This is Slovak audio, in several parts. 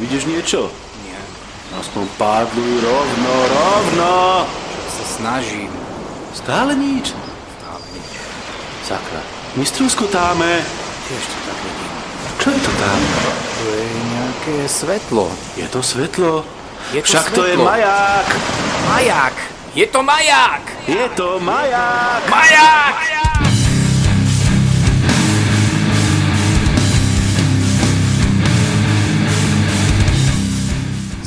Vidíš niečo? Nie. Aspoň pádluj rovno, rovno! Však sa snažím. Stále nič? Stále nič. Sakra, my strúskotáme. Tiež to tak vidím. Čo je to tam? To je nejaké svetlo. Je to svetlo? Je to Však to je svetlo. maják! Maják! Je to maják! Je to maják! Maják!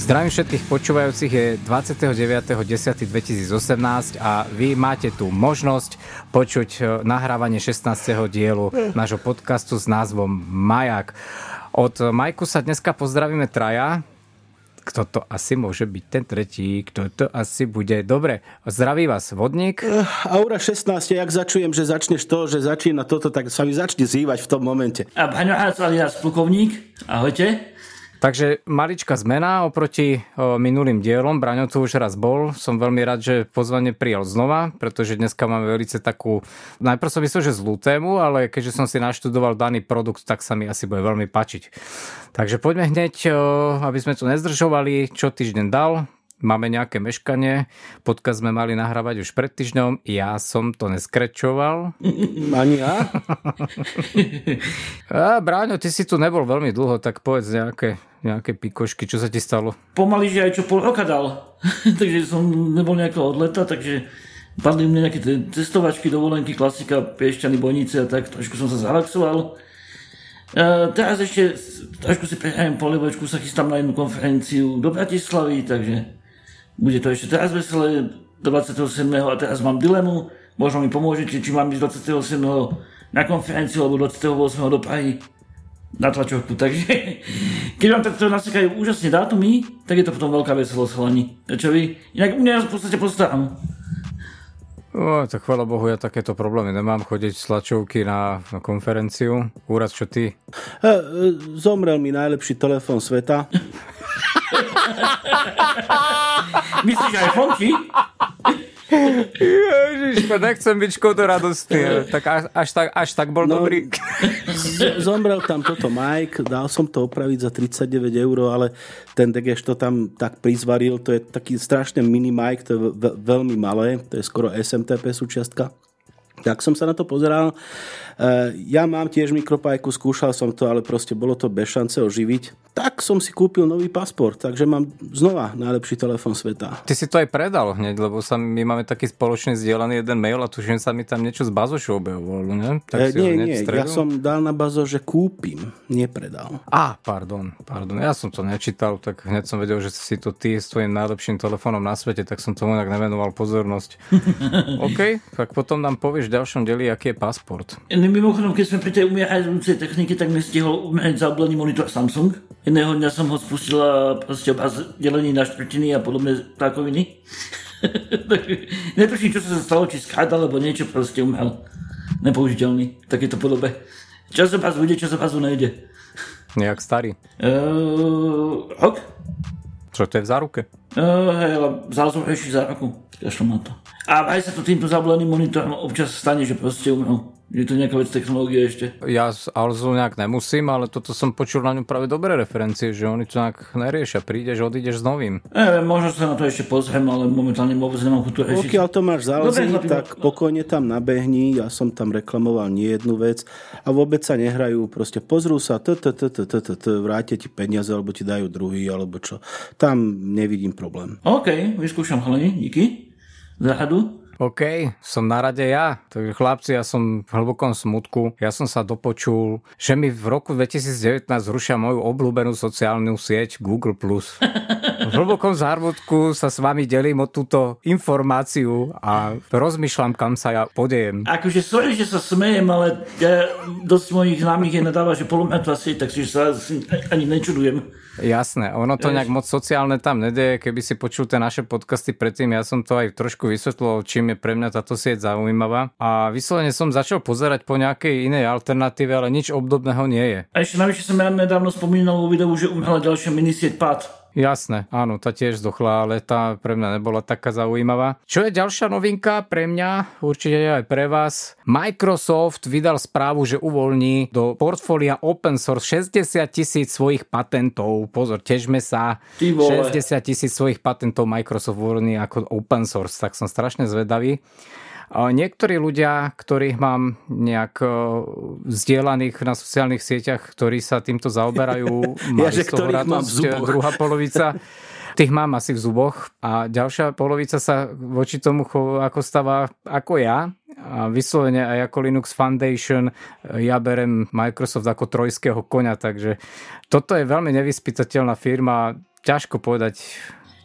Zdravím všetkých počúvajúcich, je 29.10.2018 a vy máte tu možnosť počuť e, nahrávanie 16. dielu nášho podcastu s názvom Majak. Od Majku sa dneska pozdravíme traja. Kto to asi môže byť ten tretí? Kto to asi bude? Dobre, zdraví vás Vodník. Aura 16, jak začujem, že začneš to, že začína toto, tak sa mi začne zývať v tom momente. A Braňo Hac alias plukovník, ahojte. Takže maličká zmena oproti minulým dielom. Braňo tu už raz bol. Som veľmi rád, že pozvanie prijal znova, pretože dneska máme veľmi takú... Najprv som myslel, že zlú tému, ale keďže som si naštudoval daný produkt, tak sa mi asi bude veľmi pačiť. Takže poďme hneď, aby sme tu nezdržovali, čo týždeň dal. Máme nejaké meškanie. Podcast sme mali nahrávať už pred týždňom. Ja som to neskrečoval. Ani ja? A, Bráňo, ty si tu nebol veľmi dlho, tak povedz nejaké, nejaké pikošky, čo sa ti stalo. Pomaly, že aj čo pol roka dal. takže som nebol nejako od leta, takže padli mne nejaké cestovačky, dovolenky, klasika, Piešťany, Bojnice a tak, trošku som sa zalaxoval. E, teraz ešte trošku si prehrajem polivočku, sa chystám na jednu konferenciu do Bratislavy, takže bude to ešte teraz veselé do 27. a teraz mám dilemu, možno mi pomôžete, či mám ísť 27. na konferenciu alebo 28. do Prahy na tlačovku, takže keď vám takto nasekajú úžasne dátumy, tak je to potom veľká veselosť chalani. Čo vy? Inak u mňa v podstate postaram. O, tak chvála Bohu, ja takéto problémy nemám chodiť z tlačovky na, na konferenciu. Úraz, čo ty? E, e, Zomrel mi najlepší telefón sveta. Myslíš aj fonči? Ježiško, nechcem byť škoda radosti. Tak až, až, tak, až tak bol No. dobrý. Zomrel tam toto Mike, dal som to opraviť za 39 eur, ale ten Degeš to tam tak prizvaril, to je taký strašne mini Mike, to je ve- veľmi malé, to je skoro SMTP súčiastka. Tak som sa na to pozeral. E, Ja mám tiež mikropajku, skúšal som to, ale proste bolo to bez šance oživiť. Tak som si kúpil nový pasport, takže mám znova najlepší telefón sveta. Ty si to aj predal hneď, lebo sa, my máme taký spoločne zdieľaný jeden mail a tuším sa mi tam niečo z bazošu objavovalo, ne? E, si nie, nie, ja som dal na bazo, že kúpim, nepredal. Á, pardon, pardon, ja som to nečítal, tak hneď som vedel, že si to ty s tvojim najlepším telefónom na svete, tak som tomu inak nevenoval pozornosť. OK, tak potom nám povieš ďalšom deli, aký je pasport. No, Mimochodom, keď sme pri tej umierajúcej technike, tak mi stihol umierať zaoblený monitor Samsung. Jedného dňa som ho spustil a proste obraz delení na štvrtiny a podobné ptákoviny. Takže Netuším, čo sa stalo, či skádal, alebo niečo proste umrel. Nepoužiteľný v takejto podobe. Časopás bude, časopasu nejde. Nejak starý. Uh, rok? Čo to je v záruke? Uh, hej, ale vzal som ešte za roku. Kašlom na to. A aj sa to týmto zableným monitorom občas stane, že proste umrel. Je to nejaká vec technológie ešte. Ja z Alzu nejak nemusím, ale toto som počul na ňu práve dobré referencie, že oni to nejak neriešia. Prídeš, odídeš s novým. Neviem, možno sa na to ešte pozriem, ale momentálne vôbec nemám chuť to riešiť. Pokiaľ to máš Dobre, chlapi, tak no. pokojne tam nabehni. Ja som tam reklamoval nie jednu vec a vôbec sa nehrajú. Proste pozrú sa, vrátia ti peniaze, alebo ti dajú druhý, alebo čo. Tam nevidím problém. OK, vyskúšam chalani, díky. Za radu. OK, som na rade ja. Takže chlapci, ja som v hlbokom smutku. Ja som sa dopočul, že mi v roku 2019 zrušia moju obľúbenú sociálnu sieť Google+. V hlbokom zárvodku sa s vami delím o túto informáciu a rozmýšľam, kam sa ja podejem. Akože sorry, že sa smejem, ale ja, dosť mojich známych je nadáva, že polometová sieť, takže sa ani nečudujem. Jasné, ono to nejak moc sociálne tam nedeje. Keby si počul tie naše podcasty predtým, ja som to aj trošku vysvetlil, čím je pre mňa táto sieť zaujímavá. A vyslovene som začal pozerať po nejakej inej alternatíve, ale nič obdobného nie je. A ešte navyše som ja nedávno spomínal vo videu, že umrela ďalšia minisieť PAD. Jasné, áno, tá tiež zdochla, ale tá pre mňa nebola taká zaujímavá. Čo je ďalšia novinka pre mňa, určite aj pre vás. Microsoft vydal správu, že uvoľní do portfólia open source 60 tisíc svojich patentov. Pozor, težme sa. 60 tisíc svojich patentov Microsoft uvoľní ako open source, tak som strašne zvedavý. Niektorí ľudia, ktorých mám nejak vzdielaných na sociálnych sieťach, ktorí sa týmto zaoberajú, ja, že ktorých mám v zuboch. druhá polovica. Tých mám asi v zuboch a ďalšia polovica sa voči tomu ako stáva ako ja, a vyslovene aj ako Linux Foundation ja berem Microsoft ako trojského konia, takže toto je veľmi nevyspytateľná firma, ťažko povedať,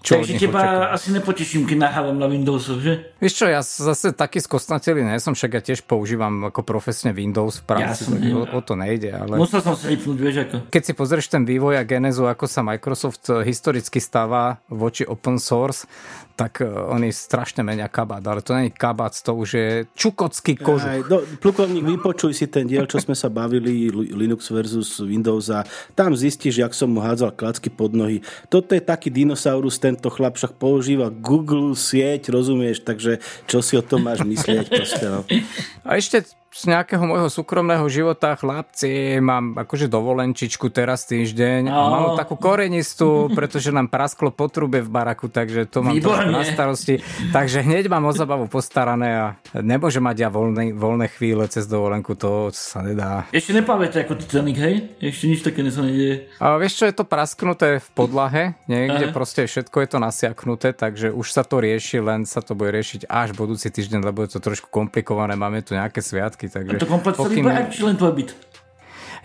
čo Takže teba asi nepoteším, keď nahávam na Windowsoch, že? Vieš čo, ja zase taký skostnatelý nie som, však ja tiež používam ako profesne Windows v práci, Jasne, o, o to nejde. Ale... Musel som sa vypnúť, vieš ako. Keď si pozrieš ten vývoj a genezu, ako sa Microsoft historicky stáva voči open source, tak e, oni strašne menia kabát, ale to není kabát, to už je čukocký kožuch. Aj, do, plukovník, vypočuj si ten diel, čo sme sa bavili, Linux versus Windows a tam zistíš, jak som mu hádzal klacky pod nohy. Toto je taký dinosaurus, tento chlap však používa Google sieť, rozumieš, takže čo si o tom máš myslieť? Proste, no. A ešte z nejakého môjho súkromného života, chlapci, mám akože dovolenčičku teraz týždeň. No. A mám takú korenistú, pretože nám prasklo potrube v baraku, takže to mám na starosti. Takže hneď mám o zabavu postarané a nemôžem mať ja voľné, voľné chvíle cez dovolenku, to sa nedá. Ešte nepávete ako Titanic, hej? Ešte nič také sa nedieje. A vieš čo, je to prasknuté v podlahe, niekde Aha. proste všetko je to nasiaknuté, takže už sa to rieši, len sa to bude riešiť až budúci týždeň, lebo je to trošku komplikované, máme tu nejaké sviatky sviatky. Takže a to komplet celý pokým... či len tvoj byt?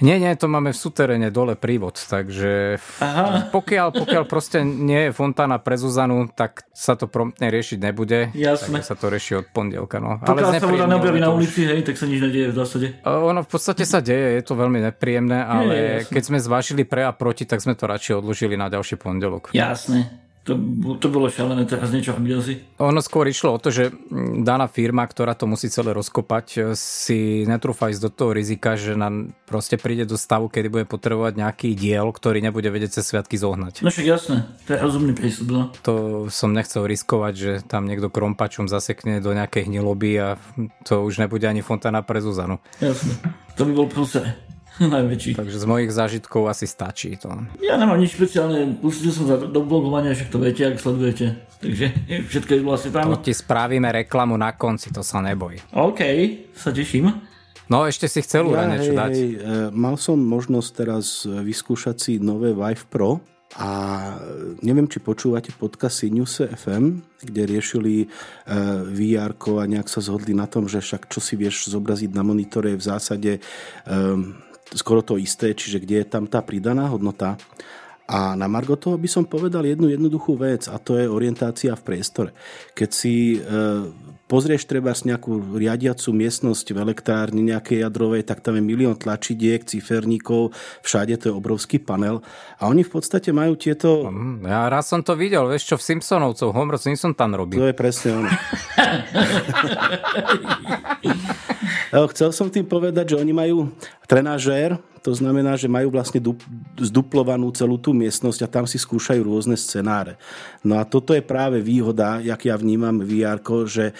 Nie, nie, to máme v suteréne dole prívod, takže Aha. pokiaľ, pokiaľ proste nie je fontána pre Zuzanu, tak sa to promptne riešiť nebude. Jasne. Takže sa to rieši od pondelka. No. Pokiaľ ale sa voda neobjaví na ulici, hej, tak sa nič nedieje v zásade. Ono v podstate sa deje, je to veľmi nepríjemné, ale je, keď sme zvážili pre a proti, tak sme to radšej odložili na ďalší pondelok. Jasne. To, to bolo šialené teraz niečo si. Ono skôr išlo o to, že daná firma, ktorá to musí celé rozkopať, si netrúfa ísť do toho rizika, že nám proste príde do stavu, kedy bude potrebovať nejaký diel, ktorý nebude vedieť cez sviatky zohnať. No však jasné, to je rozumný prístup. No. To som nechcel riskovať, že tam niekto krompačom zasekne do nejakej hniloby a to už nebude ani fontána pre Zuzanu. Jasné, to by bol prúser. Najväčší. Takže z mojich zážitkov asi stačí to. Ja nemám nič špeciálne, pustil som sa do blogovania, však to viete, ak sledujete. Takže všetko je vlastne tam. To ti spravíme reklamu na konci, to sa neboj. OK, sa teším. No ešte si chcel ja, niečo hej, dať. Hej, e, mal som možnosť teraz vyskúšať si nové Vive Pro a neviem, či počúvate podcast Sinuse FM, kde riešili e, VR a nejak sa zhodli na tom, že však čo si vieš zobraziť na monitore je v zásade um, skoro to isté, čiže kde je tam tá pridaná hodnota. A na Margo toho by som povedal jednu jednoduchú vec a to je orientácia v priestore. Keď si e, pozrieš treba nejakú riadiacu miestnosť v elektrárni nejakej jadrovej, tak tam je milión tlačidiek, ciferníkov, všade to je obrovský panel a oni v podstate majú tieto... Mhm, ja raz som to videl, vieš čo, v Simpsonovcov, Homer Simpson tam robí. To je presne ono. Chcel som tým povedať, že oni majú trenažér, to znamená, že majú vlastne zduplovanú celú tú miestnosť a tam si skúšajú rôzne scenáre. No a toto je práve výhoda, jak ja vnímam VR, že e,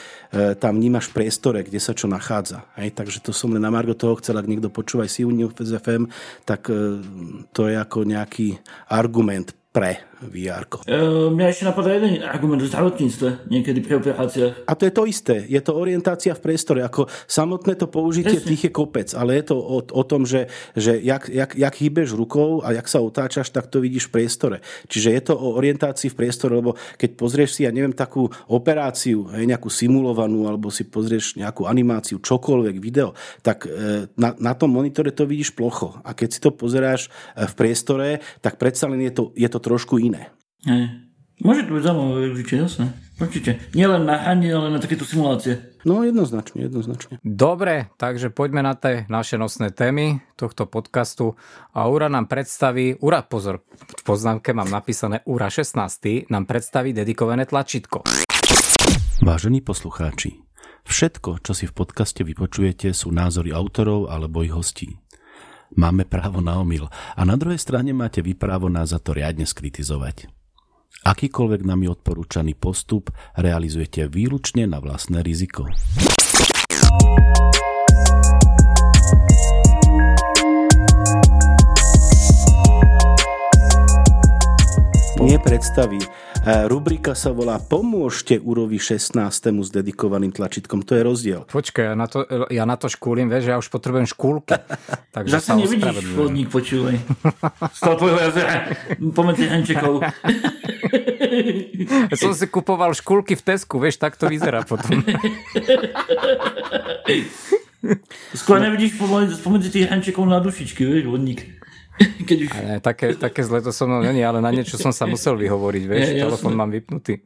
tam vnímaš priestore, kde sa čo nachádza. Hej? Takže to som len na Margo toho chcel, ak niekto počúva si FM, tak e, to je ako nejaký argument pre VR. Uh, mňa ešte napadá jeden argument v zdravotníctve, niekedy pri operáciách. A to je to isté. Je to orientácia v priestore. Ako samotné to použitie Presne. tých je kopec, ale je to o, o tom, že, že jak, jak, jak hýbeš rukou a jak sa otáčaš, tak to vidíš v priestore. Čiže je to o orientácii v priestore, lebo keď pozrieš si, ja neviem, takú operáciu, hej, nejakú simulovanú, alebo si pozrieš nejakú animáciu, čokoľvek, video, tak e, na, na tom monitore to vidíš plocho. A keď si to pozeráš e, v priestore, tak predsa len je to, je to trošku iné. Hej. Môže to byť zaujímavé využitie, jasné. Určite. Nielen na hranie, ale na takéto simulácie. No jednoznačne, jednoznačne. Dobre, takže poďme na tie naše nosné témy tohto podcastu. A Ura nám predstaví, Ura, pozor, v poznámke mám napísané Ura 16, nám predstaví dedikované tlačítko. Vážení poslucháči, všetko, čo si v podcaste vypočujete, sú názory autorov alebo ich hostí. Máme právo na omyl a na druhej strane máte vy právo nás za to riadne skritizovať. Akýkoľvek nami odporúčaný postup realizujete výlučne na vlastné riziko. Nepredstaví. E, rubrika sa volá Pomôžte Urovi 16. s dedikovaným tlačítkom. To je rozdiel. Počkaj, ja na to, ja na to škúlim, vieš, ja už potrebujem škúlky. Takže Zase nevidíš vodník, počúvaj. Z toho tvojho jazera pomedzi henčekov. Ja som si kupoval škúlky v Tesku, vieš, tak to vyzerá potom. Skôr nevidíš pomedzi, tých henčekov na dušičky, vieš, vodník. Keď už... ne, také, také zle to so mnou není, ale na niečo som sa musel vyhovoriť, vieš, ja, telefon mám vypnutý.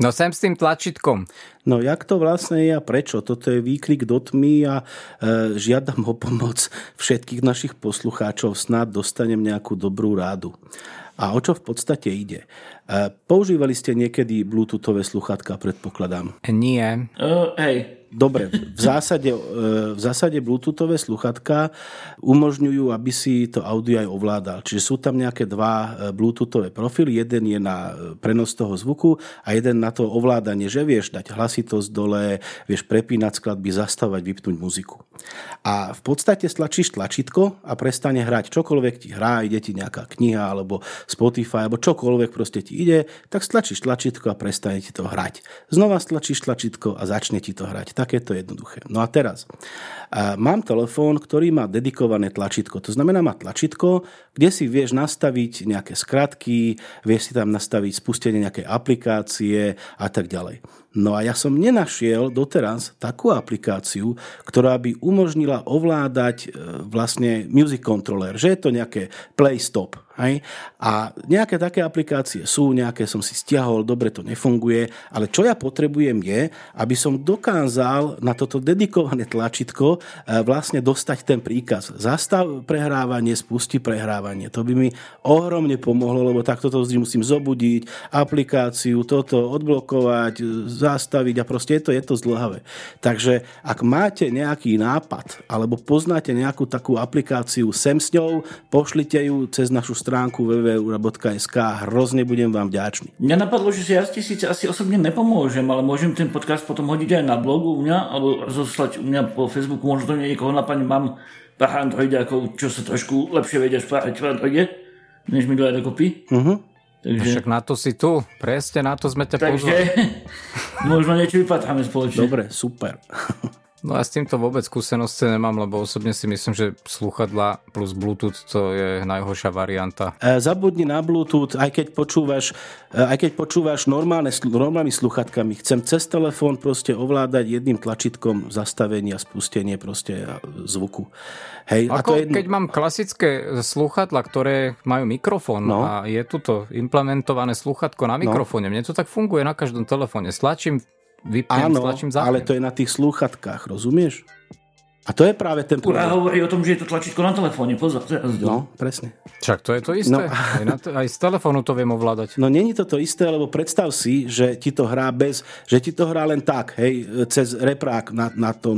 No sem s tým tlačítkom. No jak to vlastne je a prečo? Toto je výkrik do tmy a e, žiadam o pomoc všetkých našich poslucháčov. Snad dostanem nejakú dobrú rádu. A o čo v podstate ide? E, používali ste niekedy bluetoothové sluchatka, predpokladám? Nie. Uh, hej, Dobre, v zásade, e, v zásade bluetoothové sluchatka umožňujú, aby si to audio aj ovládal. Čiže sú tam nejaké dva e, bluetoothové profily. Jeden je na e, prenos toho zvuku a jeden na to ovládanie, že vieš dať hlasitosť dole, vieš prepínať skladby, zastavať, vypnúť muziku. A v podstate stlačíš tlačítko a prestane hrať čokoľvek ti hrá, ide ti nejaká kniha alebo Spotify alebo čokoľvek proste ti ide, tak stlačíš tlačítko a prestane ti to hrať. Znova stlačíš tlačítko a začne ti to hrať Takéto jednoduché. No a teraz, mám telefón, ktorý má dedikované tlačítko. To znamená, má tlačítko, kde si vieš nastaviť nejaké skratky, vieš si tam nastaviť spustenie nejakej aplikácie a tak ďalej. No a ja som nenašiel doteraz takú aplikáciu, ktorá by umožnila ovládať e, vlastne music controller, že je to nejaké play stop. Hej? A nejaké také aplikácie sú, nejaké som si stiahol, dobre to nefunguje, ale čo ja potrebujem je, aby som dokázal na toto dedikované tlačítko e, vlastne dostať ten príkaz. Zastav prehrávanie, spusti prehrávanie. To by mi ohromne pomohlo, lebo takto to vždy musím zobudiť, aplikáciu, toto odblokovať, zastaviť a proste je to, je to zdlhavé. Takže ak máte nejaký nápad alebo poznáte nejakú takú aplikáciu sem s ňou, pošlite ju cez našu stránku www.sk hrozne budem vám vďačný. Mňa napadlo, že si ja ti síce asi osobne nepomôžem, ale môžem ten podcast potom hodiť aj na blogu u mňa, alebo zoslať u mňa po Facebooku, možno to niekoho napadne, mám pár androidiakov, čo sa trošku lepšie vedia spáhať v Androide, než my dvaja dokopy. Uh-huh. Takže... Však na to si tu, presne na to sme ťa Takže možno niečo vypatáme spoločne. Dobre, super. No a s týmto vôbec skúsenosti nemám, lebo osobne si myslím, že sluchadla plus Bluetooth to je najhoršia varianta. E, zabudni na Bluetooth, aj keď počúvaš, e, aj keď počúvaš normálne, normálnymi sluchatkami. Chcem cez telefón proste ovládať jedným tlačítkom zastavenie a spustenie proste zvuku. Hej, Ako a to je jedno... keď mám klasické sluchatla, ktoré majú mikrofón no. a je tuto implementované sluchatko na no. mikrofóne. No. Mne to tak funguje na každom telefóne. Stlačím vypnem, Áno, stlačím, ale to je na tých slúchatkách, rozumieš? A to je práve ten problém. Ja hovorí o tom, že je to tlačítko na telefóne. Pozor, No, presne. Však to je to isté. No. Aj, na t- aj z telefónu to viem ovládať. No není to to isté, lebo predstav si, že ti to hrá bez, že ti to hrá len tak, hej, cez reprák na, na tom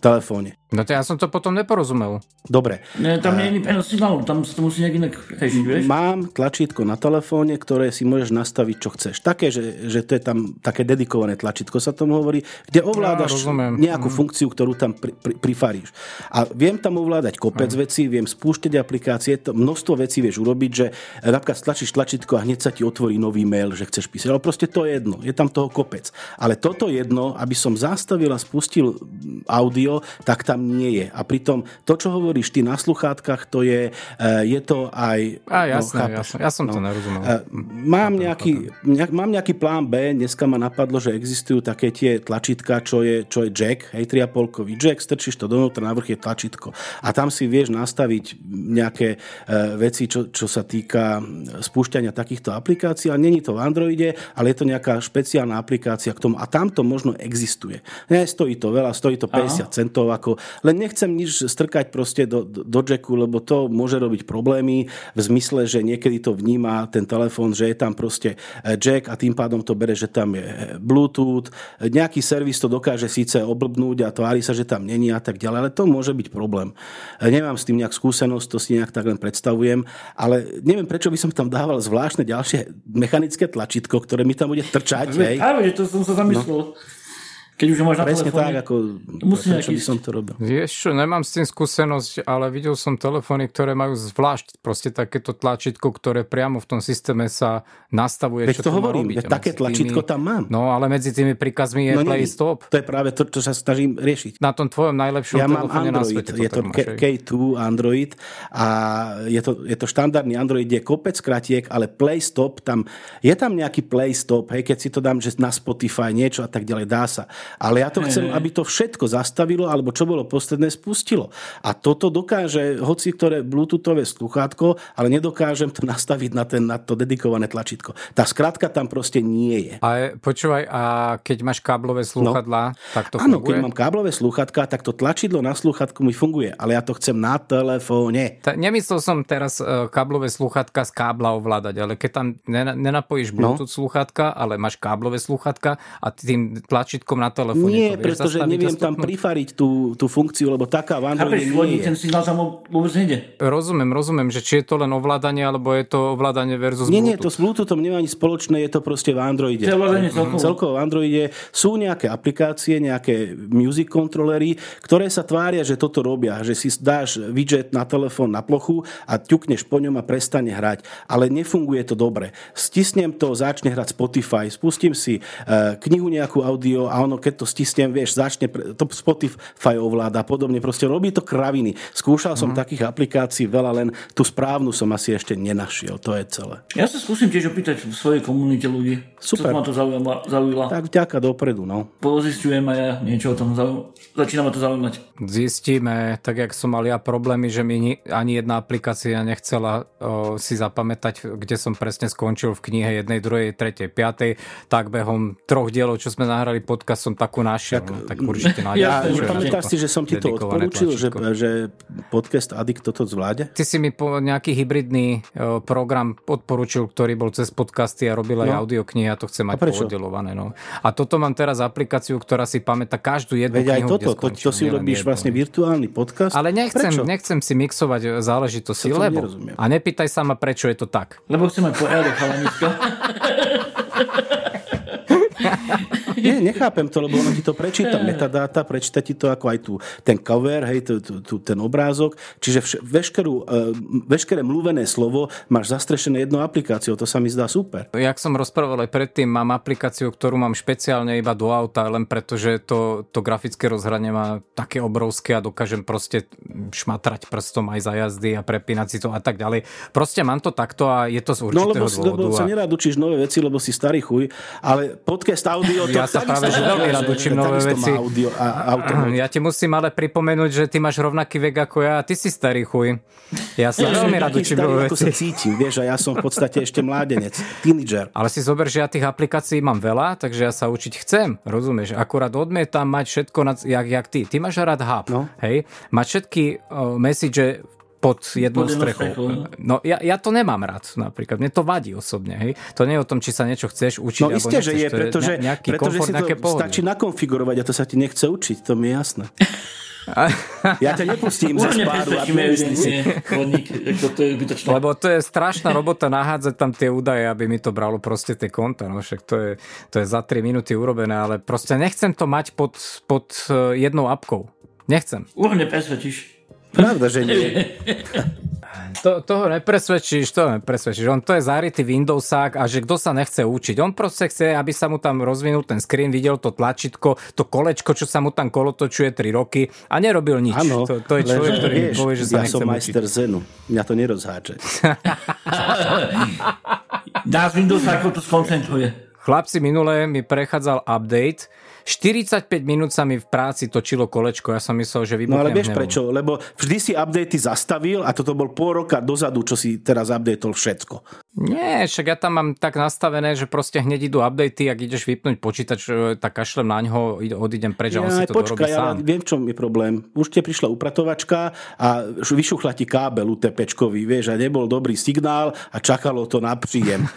telefóne. No to ja som to potom neporozumel. Dobre. Ne, tam nie je prenos signálu, tam sa to musí nejak inak režiť, vieš? Mám tlačítko na telefóne, ktoré si môžeš nastaviť, čo chceš. Také, že, že to je tam také dedikované tlačítko, sa tomu hovorí, kde ovládaš ja, nejakú mm. funkciu, ktorú tam pri, pri, prifaríš. A viem tam ovládať kopec mm. vecí, viem spúšťať aplikácie, to množstvo vecí vieš urobiť, že napríklad stlačíš tlačítko a hneď sa ti otvorí nový mail, že chceš písať. Ale proste to je jedno, je tam toho kopec. Ale toto jedno, aby som zastavil a spustil audio, tak tam nie je. A pritom to, čo hovoríš ty na sluchátkach, to je, e, je to aj... A jasné, no, jasné. ja som no. to nerozumel. E, mám nejaký, nejak, mám nejaký plán B, dneska ma napadlo, že existujú také tie tlačítka, čo je, čo je jack, hej, 3,5-kový jack, strčíš to donútra, na vrch je tlačítko. A tam si vieš nastaviť nejaké e, veci, čo, čo sa týka spúšťania takýchto aplikácií. A není to v Androide, ale je to nejaká špeciálna aplikácia k tomu. A tam to možno existuje. stojí to veľa, stojí to 50 Aha. centov, ako len nechcem nič strkať proste do, do jacku, lebo to môže robiť problémy v zmysle, že niekedy to vníma ten telefón, že je tam proste e, jack a tým pádom to bere, že tam je e, Bluetooth. Nejaký servis to dokáže síce oblbnúť a tvári sa, že tam není, a tak ďalej, ale to môže byť problém. Nemám s tým nejak skúsenosť, to si nejak tak len predstavujem, ale neviem, prečo by som tam dával zvláštne ďalšie mechanické tlačítko, ktoré mi tam bude trčať. Hej. Áno, že to som sa zamyslel. No. Keď už máš na Presne telefóne, tak, ako musí prečo by som to robil. Vieš čo, nemám s tým skúsenosť, ale videl som telefóny, ktoré majú zvlášť proste takéto tlačítko, ktoré priamo v tom systéme sa nastavuje, Veď čo to hovorím, robiť. také tlačítko tam mám. No ale medzi tými príkazmi je No, play nie, stop. To je práve to, čo sa snažím riešiť. Na tom tvojom najlepšom Ja mám telefóne na Android, svete. je to hej. K2 Android a je to, je to štandardný Android, je kopec kratiek, ale Play Stop, tam, je tam nejaký Play Stop, hej, keď si to dám že na Spotify, niečo a tak ďalej, dá sa. Ale ja to chcem, aby to všetko zastavilo, alebo čo bolo posledné, spustilo. A toto dokáže hoci ktoré bluetoothové sluchátko, ale nedokážem to nastaviť na, ten, na to dedikované tlačítko. Tá skratka tam proste nie je. A počúvaj, a keď máš káblové slúchadlá, tak to Áno, funguje? keď mám káblové slúchatka, tak to tlačidlo na slúchatku mi funguje, ale ja to chcem na telefóne. Ta, nemyslel som teraz uh, káblové slúchatka z kábla ovládať, ale keď tam nena, nenapojíš Bluetooth no. slúchatka, ale máš káblové slúchatka a tým tlačítkom na telefóne Nie, to vieš pretože neviem tam prifariť tú, tú funkciu, lebo taká v Androide Chápeš, nie ten je. signál tam vôbec nejde. Rozumiem, rozumiem, že či je to len ovládanie, alebo je to ovládanie versus Nie, nie, to Bluetooth. s Bluetoothom nemá ani spoločné, je to proste v Androide. Je ovládanie celkovo. Celkovo v Androide sú nejaké aplikácie, nejaké music controllery, ktoré sa tvária, že toto robia, že si dáš widget na telefón na plochu a ťukneš po ňom a prestane hrať. Ale nefunguje to dobre. Stisnem to, začne hrať Spotify, spustím si uh, knihu nejakú audio a ono, keď to stisnem, vieš, začne, to Spotify ovláda a podobne. Proste robí to kraviny. Skúšal som takých aplikácií veľa, len tú správnu som asi ešte nenašiel. To je celé. Ja sa skúsim tiež opýtať v svojej komunite ľudí. Super. Čo ma to zaujíma, zaujala. Tak vďaka dopredu, no. Pozistujem aj ja niečo o tom. Začína ma to zaujímať. Zistíme, tak jak som mal ja problémy, že mi ni- ani jedna aplikácia nechcela o, si zapamätať, kde som presne skončil v knihe jednej, druhej, tretej, piatej, tak behom troch dielov, čo sme nahrali podcast, som takú našiel. Tak, no, tak určite nájdem. Jasné, A že pamätáš si, že som ti to odporučil, že, tlačítko. že podcast Addict toto zvláde? Ty si mi po nejaký hybridný e, program odporučil, ktorý bol cez podcasty a robil aj No. audioknihy a to chcem mať pooddelované. No. A toto mám teraz aplikáciu, ktorá si pamätá každú jednu Veď aj knihu, toto, kde to, skončil, to si nielen robíš jednu. vlastne virtuálny podcast. Ale nechcem, Prečo? nechcem si mixovať e, záležitosti, To som lebo... nerozumiem. A nepýtaj sa ma, prečo je to tak. Lebo chcem aj poriadok, chalanisko. Nie, nechápem to, lebo ono ti to prečíta metadáta, prečíta ti to ako aj tu ten cover, hej, tu, tu, tu, ten obrázok. Čiže vš, veškerú, uh, veškeré mluvené slovo máš zastrešené jednou aplikáciou. To sa mi zdá super. Jak som rozprával aj predtým, mám aplikáciu, ktorú mám špeciálne iba do auta, len preto, že to, to grafické rozhranie má také obrovské a dokážem proste šmatrať prstom aj za jazdy a prepínať si to a tak ďalej. Proste mám to takto a je to z No určitého lebo, si- lebo dôvodu. sa a... nerád učíš nové veci, lebo si starý chuj, ale podcast audio... To Ja sa práve, že veľmi rád učím nové veci. Audio a auto. Ja ti musím ale pripomenúť, že ty máš rovnaký vek ako ja a ty si starý chuj. Ja sa veľmi rád učím nové ako sa veci. cítim, vieš, a ja som v podstate ešte mládenec, teenager. Ale si zober, že ja tých aplikácií mám veľa, takže ja sa učiť chcem, rozumieš? Akurát odmietam mať všetko, nad, jak, jak ty. Ty máš rád hub, No. hej? Mať všetky uh, message pod jednou Pod strechou. strechou, No ja, ja to nemám rád napríklad. Mne to vadí osobne, hej? To nie je o tom, či sa niečo chceš učiť, No isté, že je, To pretože, ne- nejaký pretože komfort, si nejaké to pohodlie. stačí nakonfigurovať a to sa ti nechce učiť, to mi je jasné. Ja ťa nepustím Úplne spáru a je. Lebo to je strašná robota nahádzať tam tie údaje, aby mi to bralo proste tie konta. No však to je, to je za 3 minúty urobené, ale proste nechcem to mať pod, pod eh, jednou apkou. Nechcem. Úplne presvedčíš. Pravda, že nie. To, toho nepresvedčíš, to nepresvedčíš. On to je zarytý Windowsák a že kto sa nechce učiť. On proste chce, aby sa mu tam rozvinul ten screen, videl to tlačítko, to kolečko, čo sa mu tam kolotočuje 3 roky a nerobil nič. Áno, to, to je človek, lenže ktorý mi vieš, povie, že sa ja som učiť. majster Zenu. Mňa to nerozháče. Dá z Windows ako to skoncentruje. Chlapci, minule mi prechádzal update, 45 minút sa mi v práci točilo kolečko, ja som myslel, že No vybuchnem ale vieš hnevom. prečo? Lebo vždy si updaty zastavil a toto bol pol roka dozadu, čo si teraz updatol všetko. Nie, však ja tam mám tak nastavené, že proste hneď idú updaty, ak ideš vypnúť počítač, e, tak kašlem na ňo, odídem preč a on si Ja, to počkaj, sám. viem, v čom je problém. Už ti prišla upratovačka a vyšuchla ti kábel UTPčkový, vieš, a nebol dobrý signál a čakalo to na príjem.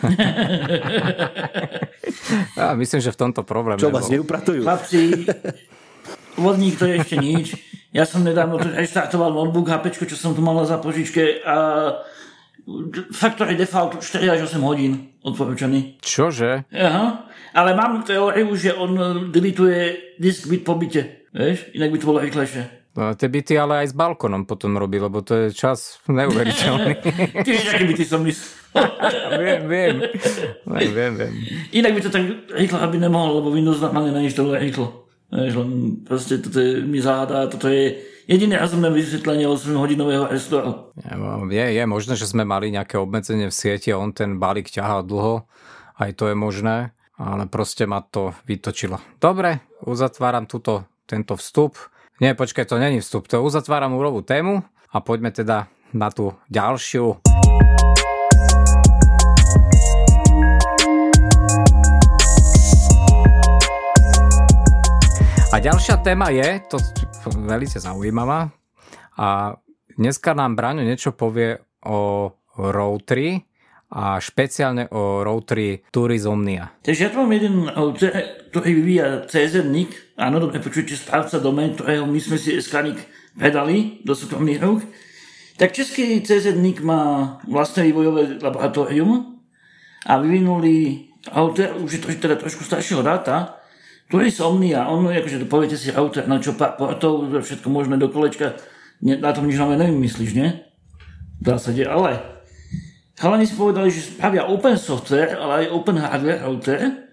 Ja myslím, že v tomto problém Čo nebol. vás neupratujú? Chlapci, vodník to je ešte nič. Ja som nedávno reštartoval notebook HP, čo som tu mal na zapožičke a Factory default 4 až 8 hodín odporúčaný. Čože? Aha. Ale mám teóriu, že on delituje disk byt po byte. Vieš? Inak by to bolo rýchlejšie. No, tie byty ale aj s balkonom potom robí, lebo to je čas neuveriteľný. Ty vieš, aké byty som myslel. viem, viem. Viem, viem, viem. Inak by to tak rýchlo aby nemohol, lebo Windows normálne nainštaluje rýchlo. Vieš, len proste toto je, mi záhada, toto je jediné rozumné vysvetlenie 8-hodinového restoru. Je, je možné, že sme mali nejaké obmedzenie v sieti a on ten balík ťahal dlho. Aj to je možné, ale proste ma to vytočilo. Dobre, uzatváram tuto, tento vstup. Nie, počkaj, to není vstup, to uzatváram úrovú tému a poďme teda na tú ďalšiu. A ďalšia téma je, to veľmi zaujímavá, a dneska nám Braňo niečo povie o routeri a špeciálne o routeri Turizomnia. Takže ja tu mám jeden router, ktorý vyvíja CZ NIC, áno, dobre počujete správca domén, ktorého my sme si SKNIC predali do súkromných rúk. Tak český CZ NIC má vlastné vývojové laboratórium a vyvinuli router, už je to teda trošku staršieho dáta, ktorý je Omnia, on, akože poviete si router, na čo pár portov, všetko možné do kolečka, na tom nič nové nevymyslíš, nie? V zásade, ale chalani si povedali, že spravia open software, ale aj open hardware router,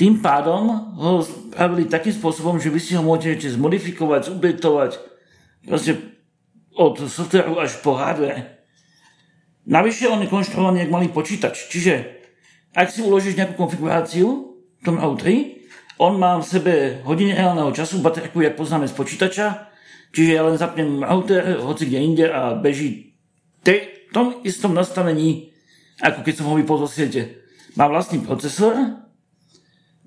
tým pádom ho spravili takým spôsobom, že vy si ho môžete zmodifikovať, zupdatovať, proste od softwareu až po hardware. Navyše on je konštruovaný jak malý počítač, čiže ak si uložíš nejakú konfiguráciu v tom routeri, on má v sebe hodiny reálneho času, baterku, jak poznáme z počítača, čiže ja len zapnem router, hoci kde inde a beží v tom istom nastavení, ako keď som ho vypol zo siete. Má vlastný procesor,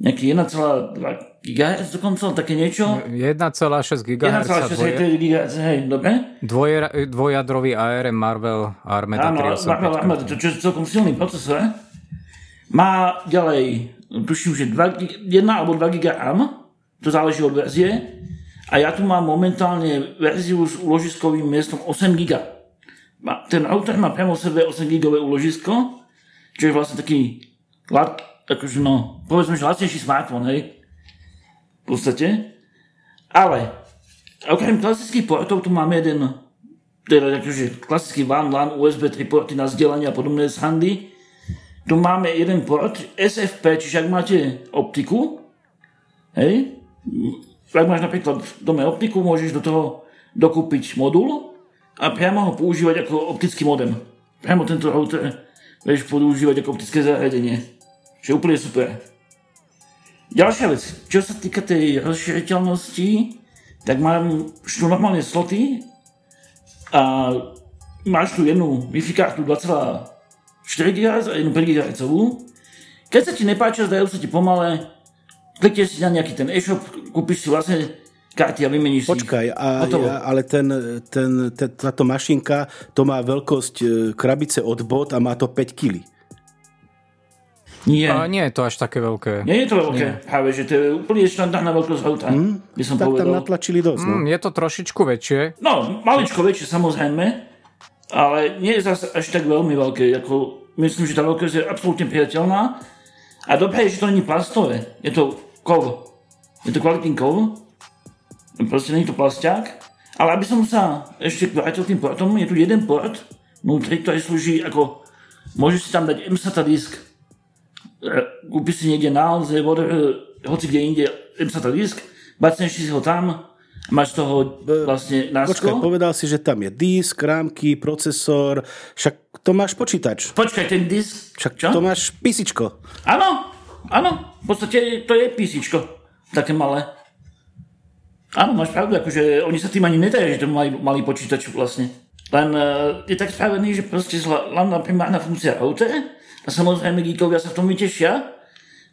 nejaký 1,2 GHz dokonca, také niečo. 1,6 GHz. 1,6 GHz, hej, dobre. Dvoj, dvojjadrový ARM Marvel Armada Áno, Marvel Armada, to je celkom silný procesor. Má ďalej tuším, že 2, 1 alebo 2 GB RAM, to záleží od verzie. A ja tu mám momentálne verziu s uložiskovým miestom 8 GB. Ten router má priamo sebe 8 GB uložisko, čo je vlastne taký, akože no, povedzme, že lacnejší smartphone, hej, v podstate. Ale, okrem klasických portov tu máme jeden, teda akože klasický WAN, LAN, USB 3 porty na zdieľanie a podobné sandy tu máme jeden port SFP, čiže ak máte optiku, hej, ak máš napríklad v dome optiku, môžeš do toho dokúpiť modul a priamo ho používať ako optický modem. Priamo tento router vieš používať ako optické zariadenie. Je úplne super. Ďalšia vec, čo sa týka tej rozšíriteľnosti, tak mám tu normálne sloty a máš tu jednu Wi-Fi kartu 4 GHz a jednu 5 GHz. Keď sa ti nepáčia, zdajú sa ti pomalé, klikneš si na nejaký ten e-shop, kúpiš si vlastne karty a vymeníš Počkaj, a, ja, ale ten, ten, ten, táto mašinka, to má veľkosť e, krabice od bot a má to 5 kg. Nie. A nie je to až také veľké. Nie je to veľké. Nie. Práve, že to je úplne štandardná veľkosť auta. Mm, by som tak povedal. tam natlačili dosť. No. Mm, je to trošičku väčšie. No, maličko väčšie samozrejme, ale nie je zase až tak veľmi veľké. Ako myslím, že tá veľkosť je absolútne priateľná. A dobré je, že to není plastové. Je to kov. Je to kvalitný kov. Proste nie je to plasták. Ale aby som sa ešte vrátil tým portom, je tu jeden port vnútri, ktorý slúži ako... Môžeš si tam dať MSATA disk. E, kúpiš si niekde na Alze, hoci kde inde MSATA disk, bacneš si ho tam, Máš toho vlastne násko? Počkaj, povedal si, že tam je disk, rámky, procesor, však to máš počítač. Počkaj, ten disk... Však čo? to máš písičko. Áno, áno, v podstate to je písičko, také malé. Áno, máš pravdu, akože oni sa tým ani netajú, že to majú malý počítač vlastne. Len uh, je tak spravený, že proste hlavná primárna funkcia router a samozrejme geekovia sa v tom vytešia,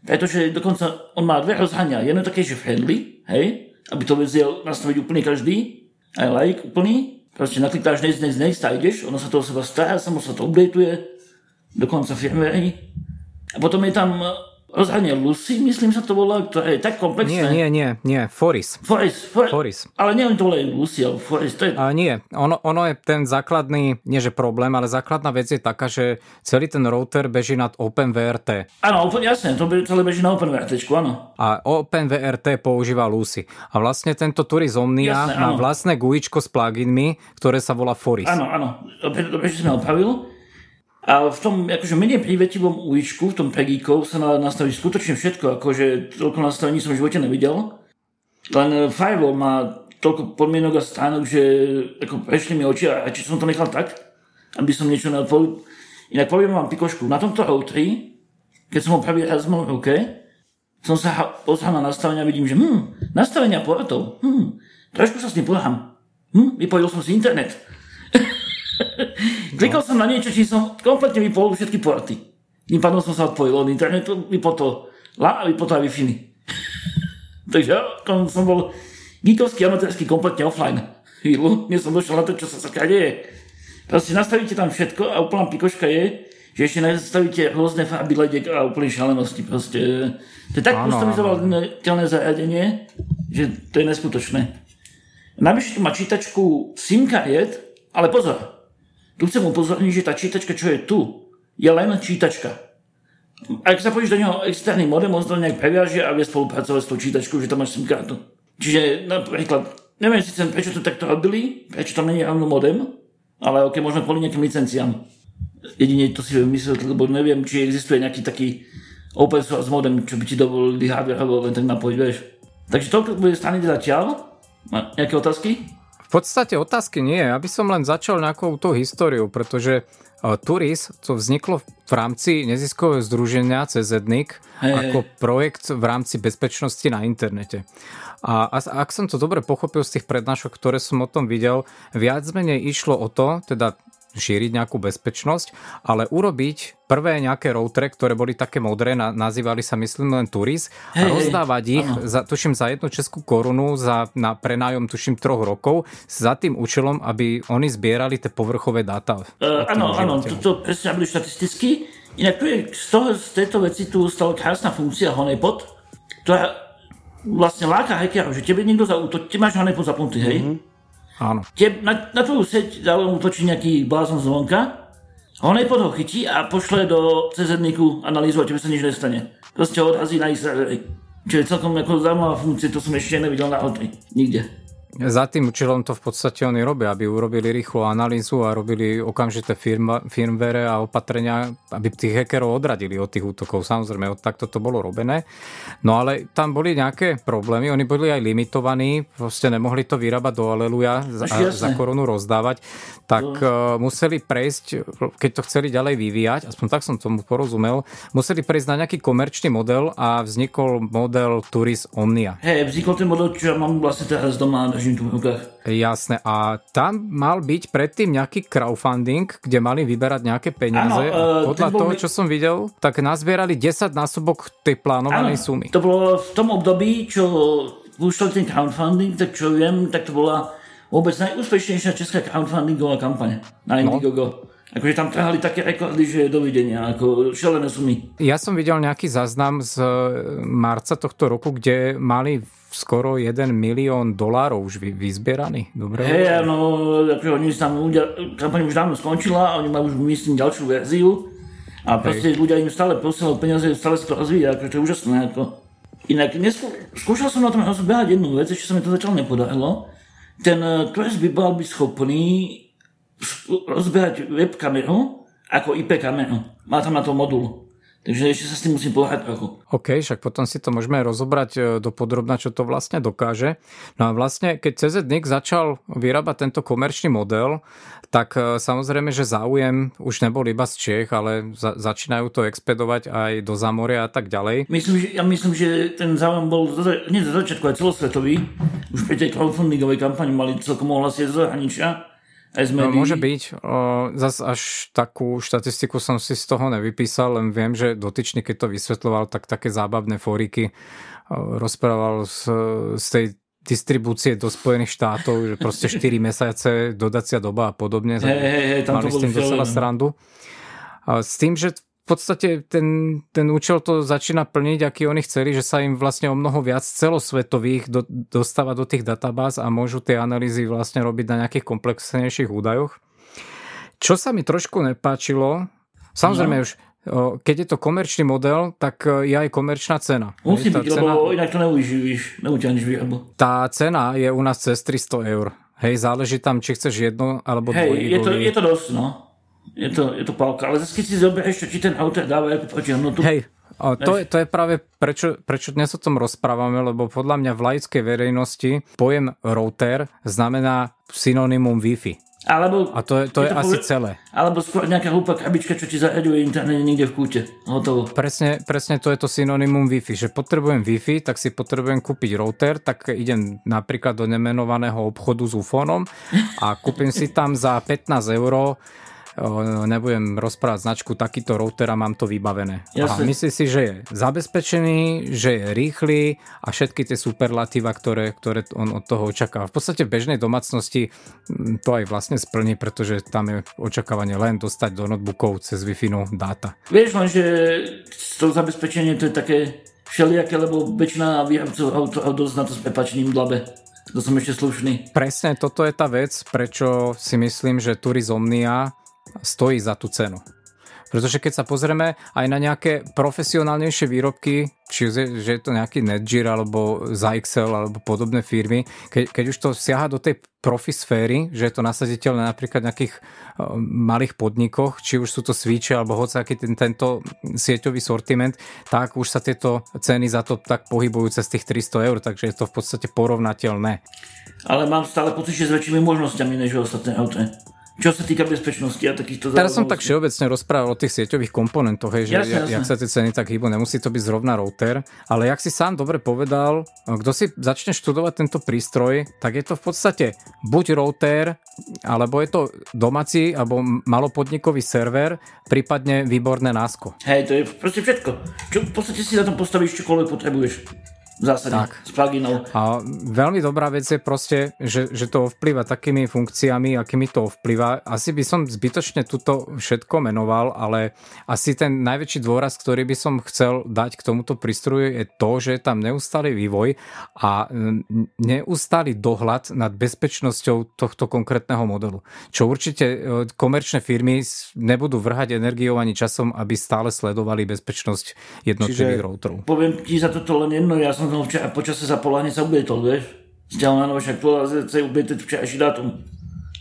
pretože dokonca on má dve rozhania. Jedno také, že friendly, hej, aby to vedel nastaviť úplne každý, aj like úplný. Proste naklikáš next, next, next a ideš, ono sa to o seba stará, samo sa to updateuje, dokonca firmware. A potom je tam rozhranie Lucy, myslím sa to volá, ktoré je tak komplexné. Nie, nie, nie, nie, Foris. Foris, For... Foris. Ale nie, to volajú Lucy, ale Foris, to je... A nie, ono, ono je ten základný, nie že problém, ale základná vec je taká, že celý ten router beží nad OpenVRT. Áno, jasne, to be, celé beží na OpenVRT, áno. A OpenVRT používa Lucy. A vlastne tento Turis Omnia jasne, má áno. vlastné GUIčko s pluginmi, ktoré sa volá Foris. Áno, áno, dobre, dobre že sme opravil. A v tom akože menej prívetivom uličku, v tom pregíkov sa nastaví skutočne všetko, akože toľko nastavení som v živote nevidel. Len eh, Firewall má toľko podmienok a stránok, že ako prešli mi oči a či som to nechal tak, aby som niečo neodpovedal. Inak poviem vám pikošku, na tomto routeri, keď som ho prvý raz mal v ruke, som sa pozrel na nastavenia a vidím, že hm, nastavenia portov, hm, trošku sa s tým pohám. Hm, vypojil som si internet. Klikol som na niečo, či som kompletne vypol všetky porty. Tým pádom som sa odpojil od internetu, vypol to LA a vypol to aj wi Takže som bol geekovský, amatérsky, kompletne offline. Chvíľu, nie som došiel na to, čo sa sa deje. Proste nastavíte tam všetko a úplná pikoška je, že ešte nastavíte rôzne farby ledek a úplne šalenosti. Proste, to je tak customizovateľné zariadenie, že to je neskutočné. Navyše tu má čítačku SIM kariet, ale pozor, tu chcem upozorniť, že tá čítačka, čo je tu, je len čítačka. Ak sa pojíš do neho externý modem, on to nejak previaže a vie spolupracovať s tou čítačkou, že tam máš SIM kartu. Čiže napríklad, neviem si prečo to takto robili, prečo tam není rovno modem, ale ok, možno kvôli nejakým licenciám. Jedine to si viem myslieť, lebo neviem, či existuje nejaký taký open source modem, čo by ti dovolili hardware len tak napojiť, vieš. Takže toľko bude strany zatiaľ. Nejaké otázky? V podstate otázky nie. Aby som len začal nejakou tou históriou, pretože e, Turis to vzniklo v rámci neziskového združenia CZNIC hey, ako hey. projekt v rámci bezpečnosti na internete. A ak som to dobre pochopil z tých prednášok, ktoré som o tom videl, viac menej išlo o to, teda šíriť nejakú bezpečnosť, ale urobiť prvé nejaké routere, ktoré boli také modré, nazývali sa myslím len Turis a hey, rozdávať ich, za, tuším za jednu českú korunu za, na prenájom tuším troch rokov za tým účelom, aby oni zbierali tie povrchové dáta. Uh, áno, áno, toto presne boli štatisticky. Inak tu je z, toho, z tejto veci tu stala krásna funkcia honeypot, ktorá vlastne láka hackerov, že tebe niekto zautočí, ty máš honeypot zapnutý, hej? Mm-hmm Áno. Tie, na, na tvoju seť útočí nejaký blázon zvonka, on aj ho chytí a pošle do cz analýzu a tebe sa nič nestane. Proste odrazí na servery. Čiže celkom ako zaujímavá funkcia, to som ešte nevidel na Nikde. Za tým účelom to v podstate oni robia, aby urobili rýchlu analýzu a robili okamžité firma, firmware a opatrenia, aby tých hackerov odradili od tých útokov. Samozrejme, od takto to bolo robené. No ale tam boli nejaké problémy, oni boli aj limitovaní, proste nemohli to vyrábať do Aleluja za, za korunu rozdávať, tak no. museli prejsť, keď to chceli ďalej vyvíjať, aspoň tak som tomu porozumel, museli prejsť na nejaký komerčný model a vznikol model Turis Omnia. Hej, vznikol ten model, čo ja mám vlastne teraz doma držím v rukách. Jasné. A tam mal byť predtým nejaký crowdfunding, kde mali vyberať nejaké peniaze. Ano, uh, Podľa toho, čo som videl, tak nazbierali 10 násobok tej plánovanej ano, sumy. To bolo v tom období, čo vyšiel ten crowdfunding, tak čo viem, tak to bola vôbec najúspešnejšia česká crowdfundingová kampaň na no. Indiegogo. No. Akože tam trhali také rekordy, že dovidenia, ako šelené sumy. Ja som videl nejaký záznam z marca tohto roku, kde mali skoro 1 milión dolárov už vyzbieraný. Dobre? Hej, no, akože oni tam ľudia, kampaň už dávno skončila, oni majú už myslím ďalšiu verziu a proste Hej. ľudia im stále posielajú peniaze, stále sa to rozvíja, akože to je úžasné. Ako. Inak neskú, skúšal som na tom rozbehať jednu vec, ešte sa mi to zatiaľ nepodarilo. Ten Quest by mal byť schopný rozbehať web kameru ako IP kameru. Má tam na to modul. Takže ešte sa s tým musím pohľať trochu. OK, však potom si to môžeme rozobrať e, do podrobna, čo to vlastne dokáže. No a vlastne, keď CZNIC začal vyrábať tento komerčný model, tak e, samozrejme, že záujem už nebol iba z Čech, ale za, začínajú to expedovať aj do Zamoria a tak ďalej. Myslím, že, ja myslím, že ten záujem bol nie za začiatku aj celosvetový. Už pri tej crowdfundingovej kampani mali celkom ohlasy z zahraničia No, môže byť. Zas až takú štatistiku som si z toho nevypísal, len viem, že dotyčný, keď to vysvetloval, tak také zábavné fóriky rozprával z, z tej distribúcie do Spojených štátov, že proste 4 mesiace, dodacia doba a podobne. Hey, hey, hey, tam Mali s tým docela srandu. S tým, že podstate ten, ten účel to začína plniť, aký oni chceli, že sa im vlastne o mnoho viac celosvetových do, dostáva do tých databáz a môžu tie analýzy vlastne robiť na nejakých komplexnejších údajoch. Čo sa mi trošku nepáčilo, samozrejme no. už keď je to komerčný model, tak je aj komerčná cena. Musí byť, cena, lebo inak to neužíviš, neutiahneš výrobu. Tá cena je u nás cez 300 eur. Hej, záleží tam, či chceš jedno alebo Hej, je to, je to dosť, no. Je to, je to pálka. Ale zase keď si zoberieš, či ten autor dáva ako hodnotu. Hej, a to, je, to je práve prečo, prečo dnes o tom rozprávame, lebo podľa mňa v laickej verejnosti pojem router znamená synonymum Wi-Fi. Alebo, a to je, to je, to asi povie, celé. Alebo skôr nejaká hlúpa krabička, čo ti zaraďuje internet niekde v kúte. Hotovo. Presne, presne to je to synonymum Wi-Fi, že potrebujem Wi-Fi, tak si potrebujem kúpiť router, tak idem napríklad do nemenovaného obchodu s UFOnom a kúpim si tam za 15 eur nebudem rozprávať značku takýto router a mám to vybavené. Jasne. A myslí si, že je zabezpečený, že je rýchly a všetky tie superlatíva, ktoré, ktoré on od toho očakáva. V podstate v bežnej domácnosti mm, to aj vlastne splní, pretože tam je očakávanie len dostať do notebookov cez no dáta. Vieš len, že to zabezpečenie to je také všelijaké, lebo väčšina výrobcov auto, auto na to s prepačením dlabe. To som ešte slušný. Presne, toto je tá vec, prečo si myslím, že Turizomnia stojí za tú cenu. Pretože keď sa pozrieme aj na nejaké profesionálnejšie výrobky, či je, že je to nejaký Netgear alebo Zyxel alebo podobné firmy, keď, keď už to siaha do tej profi sféry, že je to nasaditeľné napríklad v nejakých uh, malých podnikoch, či už sú to switche alebo aký ten, tento sieťový sortiment, tak už sa tieto ceny za to tak pohybujú cez tých 300 eur, takže je to v podstate porovnateľné. Ale mám stále pocit, že s väčšími možnosťami než ostatné auta. Čo sa týka bezpečnosti a takýchto Teraz som tak všeobecne rozprával o tých sieťových komponentoch, hej, že jasne, jasne. jak sa tie ceny tak hýbu, nemusí to byť zrovna router, ale jak si sám dobre povedal, kto si začne študovať tento prístroj, tak je to v podstate buď router, alebo je to domáci alebo malopodnikový server, prípadne výborné násko. Hej, to je proste všetko. Čo v podstate si na tom postavíš čokoľvek potrebuješ v zásade tak. s pluginou. A veľmi dobrá vec je proste, že, že to ovplyva takými funkciami, akými to ovplyva. Asi by som zbytočne tuto všetko menoval, ale asi ten najväčší dôraz, ktorý by som chcel dať k tomuto prístroju je to, že je tam neustály vývoj a neustály dohľad nad bezpečnosťou tohto konkrétneho modelu. Čo určite e, komerčné firmy nebudú vrhať energiou ani časom, aby stále sledovali bezpečnosť jednotlivých routerov. Poviem ti za toto len jedno, ja som som včera, počase za polárne sa ubietol, vieš? Stiahol na novo, však aktualizácia ubietol včerajší dátum.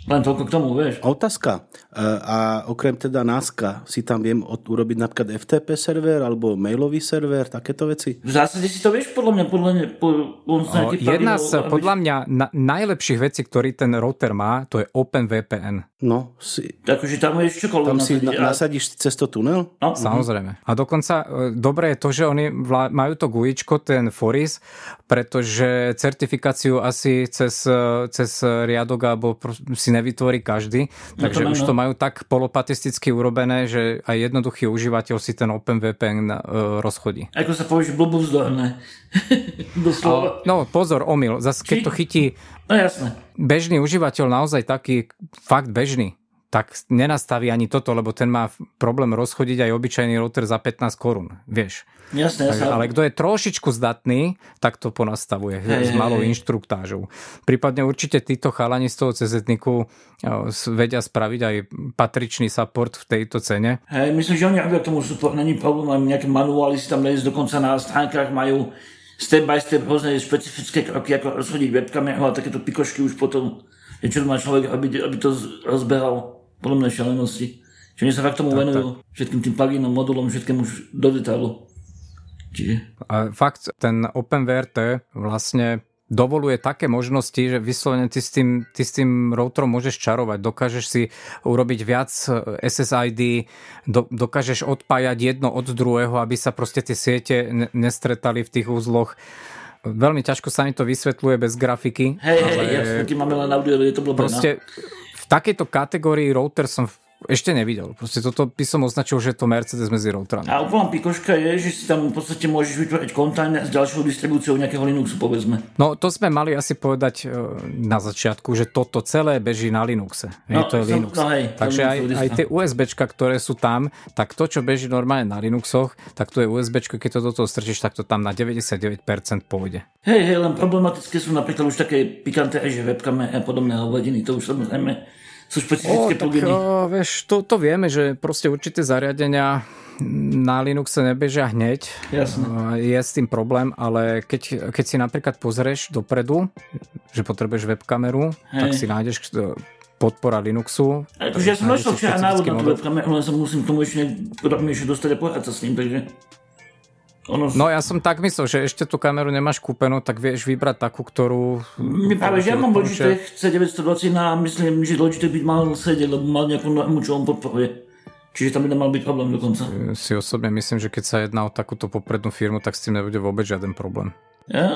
Len toľko k tomu, vieš. Otázka. E, a okrem teda NASCA si tam viem urobiť napríklad FTP server alebo mailový server, takéto veci? V zásade si to vieš podľa mňa, podľa mňa po, po, o, Jedna z aby... podľa mňa na, najlepších vecí, ktorý ten router má, to je OpenVPN. No, si... Takže tam vieš čokoľvek Tam si na, nasadíš cez to tunel? No. Samozrejme. A dokonca e, dobré je to, že oni majú to gujičko, ten Foris, pretože certifikáciu asi cez, e, cez riadok alebo si nevytvorí každý, no takže no už to majú tak polopatisticky urobené, že aj jednoduchý užívateľ si ten OpenVPN uh, rozchodí. Ako sa povieš, blbovzdorné. Doslova. No pozor, omyl, zase keď to chytí no, jasné. bežný užívateľ, naozaj taký fakt bežný, tak nenastaví ani toto, lebo ten má problém rozchodiť aj obyčajný router za 15 korún, vieš. Jasne, jasne. Ale kto je trošičku zdatný, tak to ponastavuje hej, s malou hej. inštruktážou. Prípadne určite títo chalani z toho cz vedia spraviť aj patričný support v tejto cene. Hej, myslím, že oni robia tomu support, není problém, nejaké manuály si tam nájsť, dokonca na stránkach majú step by step rôzne špecifické kroky, ako rozchodiť webkameru a takéto pikošky už potom, čo má človek, aby, aby to rozbehal podobné šalenosti. Čiže oni sa fakt tomu tak, venujú tak. všetkým tým pluginom, modulom, všetkému do detailu. Čiže... A fakt, ten OpenVRT vlastne dovoluje také možnosti, že vyslovene ty s tým, ty s tým routerom môžeš čarovať. Dokážeš si urobiť viac SSID, do, dokážeš odpájať jedno od druhého, aby sa proste tie siete nestretali v tých úzloch. Veľmi ťažko sa mi to vysvetľuje bez grafiky. Hej, ale... hej, jasne, máme len audio, je to blbé. Proste, takejto kategórii router som ešte nevidel. Proste toto by som označil, že je to Mercedes medzi routerami. A úplná pikoška je, že si tam v podstate môžeš vytvoriť kontajner s ďalšou distribúciou nejakého Linuxu, povedzme. No to sme mali asi povedať e, na začiatku, že toto celé beží na Linuxe. No, to je som, Linux. No, hej, Takže aj, aj tie USBčka, ktoré sú tam, tak to, čo beží normálne na Linuxoch, tak to je USBčko, keď to do toho strčíš, tak to tam na 99% pôjde. Hej, hej, len problematické sú napríklad už také pikanté, že webkame a podobné hovadiny, to už samozrejme sú špecifické o, pluginy. O, vieš, to, to vieme, že proste určité zariadenia na Linuxe nebežia hneď. Jasne. Je s tým problém, ale keď, keď si napríklad pozrieš dopredu, že potrebuješ webkameru, Hej. tak si nájdeš podpora Linuxu. Akože ja som včera návod na tú webkameru, len sa musím tomu ešte ešte dostať a pohľať sa s ním, takže... Ono... No ja som tak myslel, že ešte tú kameru nemáš kúpenú, tak vieš vybrať takú, ktorú... My práve, že ja mám Logitech C920 a myslím, že Logitech by mal sedieť, lebo mal nejakú normu, čo on podporuje. Čiže tam by nemal byť problém dokonca. Si osobne myslím, že keď sa jedná o takúto poprednú firmu, tak s tým nebude vôbec žiaden problém. Ja,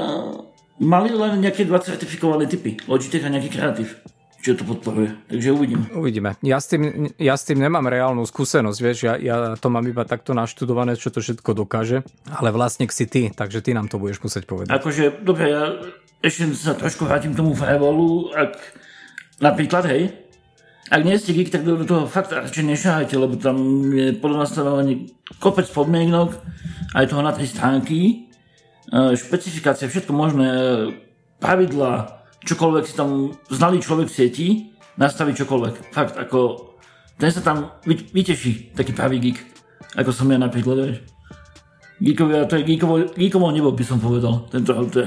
mali len nejaké dva certifikované typy. Logitech a nejaký kreatív čo to podporuje. Takže uvidíme. Uvidíme. Ja s tým, ja s tým nemám reálnu skúsenosť, vieš, ja, ja to mám iba takto naštudované, čo to všetko dokáže, ale vlastník si ty, takže ty nám to budeš musieť povedať. Akože, dobre, ja ešte sa trošku vrátim k tomu firewallu, ak napríklad, hej, ak nie ste geek, tak do toho fakt radšej nešahajte, lebo tam je podľa nastavovaní kopec podmienok, aj toho na tej stránky, e, špecifikácie, všetko možné, e, pravidla, čokoľvek si tam znalý človek v sieti, nastaví čokoľvek. Fakt, ako ten sa tam vyteší, taký pravý geek, ako som ja napríklad, vieš. Geekovia, to je geekovo, geekovo nebo, by som povedal, tento auto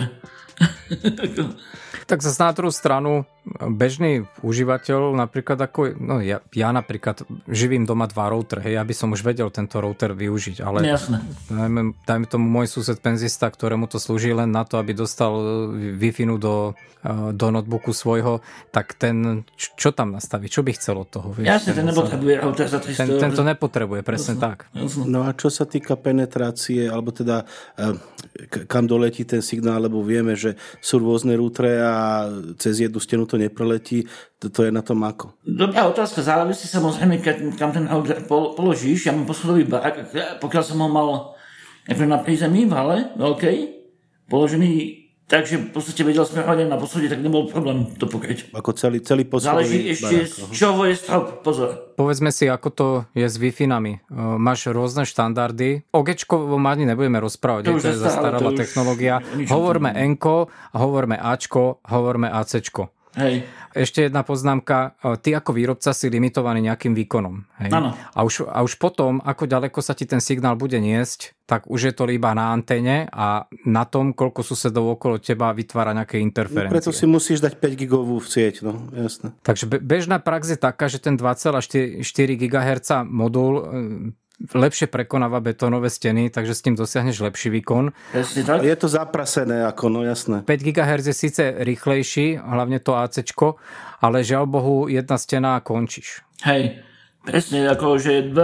Tak zase na druhú stranu, bežný užívateľ, napríklad ako, no ja, ja napríklad živím doma dva router, hej, ja by som už vedel tento router využiť, ale Jasne. Dajme, dajme tomu môj sused penzista, ktorému to slúži len na to, aby dostal Wi-Fi do, eh, do notebooku svojho, tak ten, čo tam nastaví, čo by chcel od toho? Vieš, Jasne, ten nepotrebuje router za 300 ten, ten to nepotrebuje, presne Jasne. tak. Jasne. No a čo sa týka penetrácie, alebo teda eh, kam doletí ten signál, lebo vieme, že sú rôzne rútre a cez jednu stenu to nepreletí, to, to je na tom ako. Dobrá otázka, závisí samozrejme, kam ten router položíš. Ja mám poschodový barák, pokiaľ som ho mal na prízemí v hale, veľkej, položený Takže v podstate vedel smerovať na poschodie, tak nebol problém to pokryť. Ako celý, celý poschodový Záleží ešte, z čoho je strop, pozor. Povedzme si, ako to je s Wi-Fi nami. Máš rôzne štandardy. O Gčkovom ani nebudeme rozprávať, to, to je zastaralá technológia. Hovorme Nko, hovorme Ačko, hovorme ACčko. Hej. Ešte jedna poznámka. Ty ako výrobca si limitovaný nejakým výkonom. Hej? A, už, a už potom, ako ďaleko sa ti ten signál bude niesť, tak už je to iba na anténe a na tom, koľko susedov okolo teba vytvára nejaké interferencie. No, preto si musíš dať 5 gigovú v sieť, no jasné. Takže bežná prax je taká, že ten 2,4 GHz modul lepšie prekonáva betónové steny, takže s tým dosiahneš lepší výkon. Je to zaprasené, ako no jasné. 5 GHz je síce rýchlejší, hlavne to AC, ale žiaľ Bohu, jedna stena a končíš. Hej, presne, ako že 2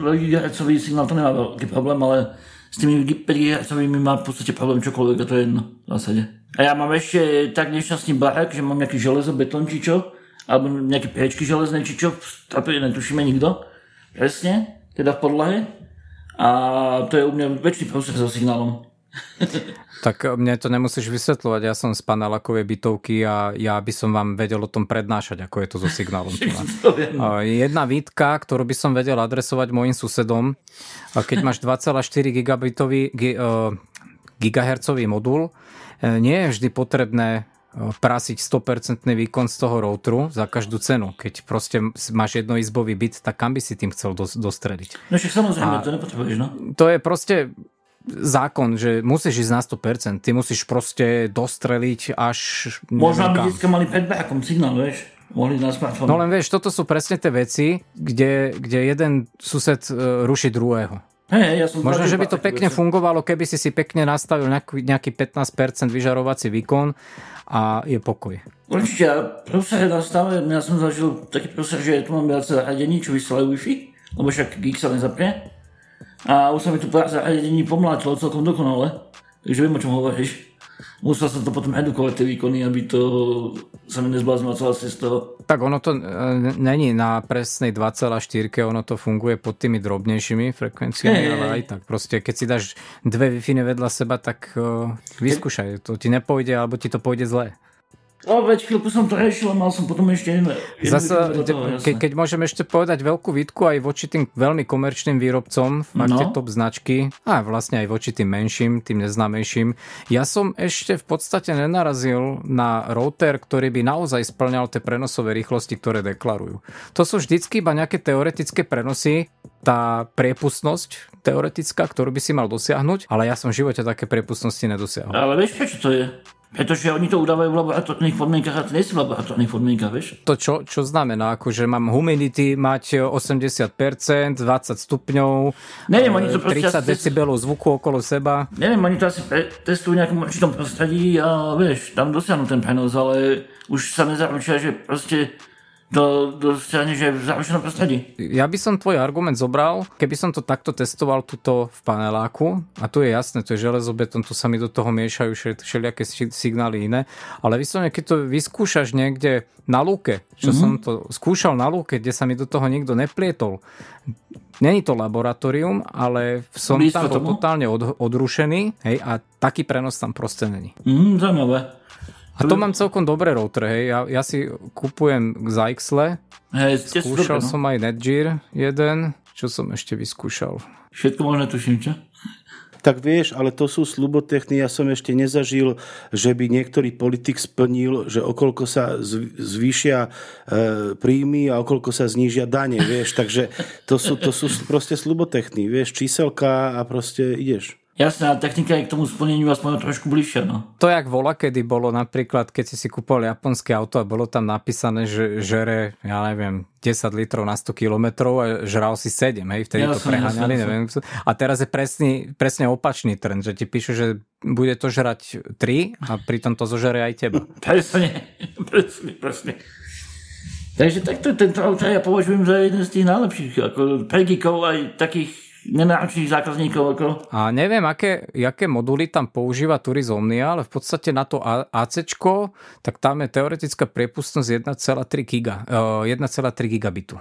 GHz signál to nemá veľký problém, ale s tými 5 GHz má v podstate problém čokoľvek a to je jedno v zásade. A ja mám ešte tak nešťastný barák, že mám nejaký železo, betón či čo, alebo nejaké priečky železné či čo, netušíme nikto. Presne teda v podlahe. A to je u mňa väčší prúser so signálom. tak mne to nemusíš vysvetľovať, ja som z panelákovej bytovky a ja by som vám vedel o tom prednášať, ako je to so signálom. Jedna výtka, ktorú by som vedel adresovať mojim susedom, keď máš 2,4 gigabitový gigahertzový modul, nie je vždy potrebné prasiť 100% výkon z toho routeru za každú cenu. Keď proste máš jednoizbový byt, tak kam by si tým chcel dostrediť? No však samozrejme, A to nepotrebuješ, no. To je proste zákon, že musíš ísť na 100%. Ty musíš proste dostreliť až... Možno by dneska mali 5 akom signál, vieš? Mohli na smartfóne. No len vieš, toto sú presne tie veci, kde, kde jeden sused e, ruší druhého. Hey, ja som Možno, že by to pekne veci. fungovalo, keby si si pekne nastavil nejaký, nejaký 15% vyžarovací výkon a je pokoj. Určite, ja prúser nastavujem, ja som zažil taký prúser, že tu mám viac zariadení, čo vysielajú Wi-Fi, lebo však Geek sa nezapne. A už sa mi tu pár zariadení pomlátilo celkom dokonale, takže viem, o čom hovoríš. Musel som to potom edukovať tie výkony, aby to sa mi nezbláznila celá z toho. Tak ono to e, není na presnej 2,4, ono to funguje pod tými drobnejšími frekvenciami, hey, ale aj tak proste, keď si dáš dve wi vedľa seba, tak uh, vyskúšaj, to ti nepôjde, alebo ti to pôjde zle. No, veď chvíľku som to riešil, mal som potom ešte jedno. Zase, toho, ke, keď môžem ešte povedať veľkú výtku aj voči tým veľmi komerčným výrobcom, máte no. top značky, a vlastne aj voči tým menším, tým neznámejším. Ja som ešte v podstate nenarazil na router, ktorý by naozaj splňal tie prenosové rýchlosti, ktoré deklarujú. To sú vždycky iba nejaké teoretické prenosy, tá priepustnosť teoretická, ktorú by si mal dosiahnuť, ale ja som v živote také priepustnosti nedosiahol. Ale vieš, prečo to je? Pretože oni to udávajú v laboratórnych podmienkach a to nie sú v laboratórnych podmienkach, vieš? To čo, čo znamená? Akože mám humidity mať 80%, 20 stupňov, Neviem, oni to 30 decibelov zvuku okolo seba. Neviem, oni to asi testujú v nejakom určitom prostredí a vieš, tam dosiahnu ten prenos, ale už sa nezaručia, že proste do, do strany, že v záručenom prostredí. Ja by som tvoj argument zobral, keby som to takto testoval tuto v paneláku, a tu je jasné, to je železobetón, tu sa mi do toho miešajú všelijaké signály iné, ale vyslovene, keď to vyskúšaš niekde na lúke, čo mm-hmm. som to skúšal na lúke, kde sa mi do toho nikto neplietol, Není to laboratórium, ale som Blízko tam tomu? totálne od, odrušený hej, a taký prenos tam proste není. Mm, zaujímavé. A to mám celkom dobré router, hej. Ja, ja si kupujem Zyxle. Hej, skúšal super, no? som aj Netgear jeden. Čo som ešte vyskúšal? Všetko možno tuším, čo? Tak vieš, ale to sú slubotechny. Ja som ešte nezažil, že by niektorý politik splnil, že okolko sa zvýšia e, príjmy a okolko sa znížia dane, vieš. Takže to sú, to sú proste slubotechny, vieš, číselka a proste ideš. Jasná, technika je k tomu splneniu aspoň trošku bližšia. No. To jak vola, kedy bolo napríklad, keď si si kúpol japonské auto a bolo tam napísané, že žere, ja neviem, 10 litrov na 100 kilometrov a žral si 7, hej, vtedy jasne, to preháňali, jasne, neviem. A teraz je presný, presne opačný trend, že ti píšu, že bude to žrať 3 a pritom to zožere aj teba. Presne, presne, presne. Takže takto tento auto ja považujem za jeden z tých najlepších, ako pre aj takých nenáročných zákazníkov. Ako... A neviem, aké, aké moduly tam používa Turis Omnia, ale v podstate na to AC, tak tam je teoretická priepustnosť 1,3 giga, 1,3 gigabitu.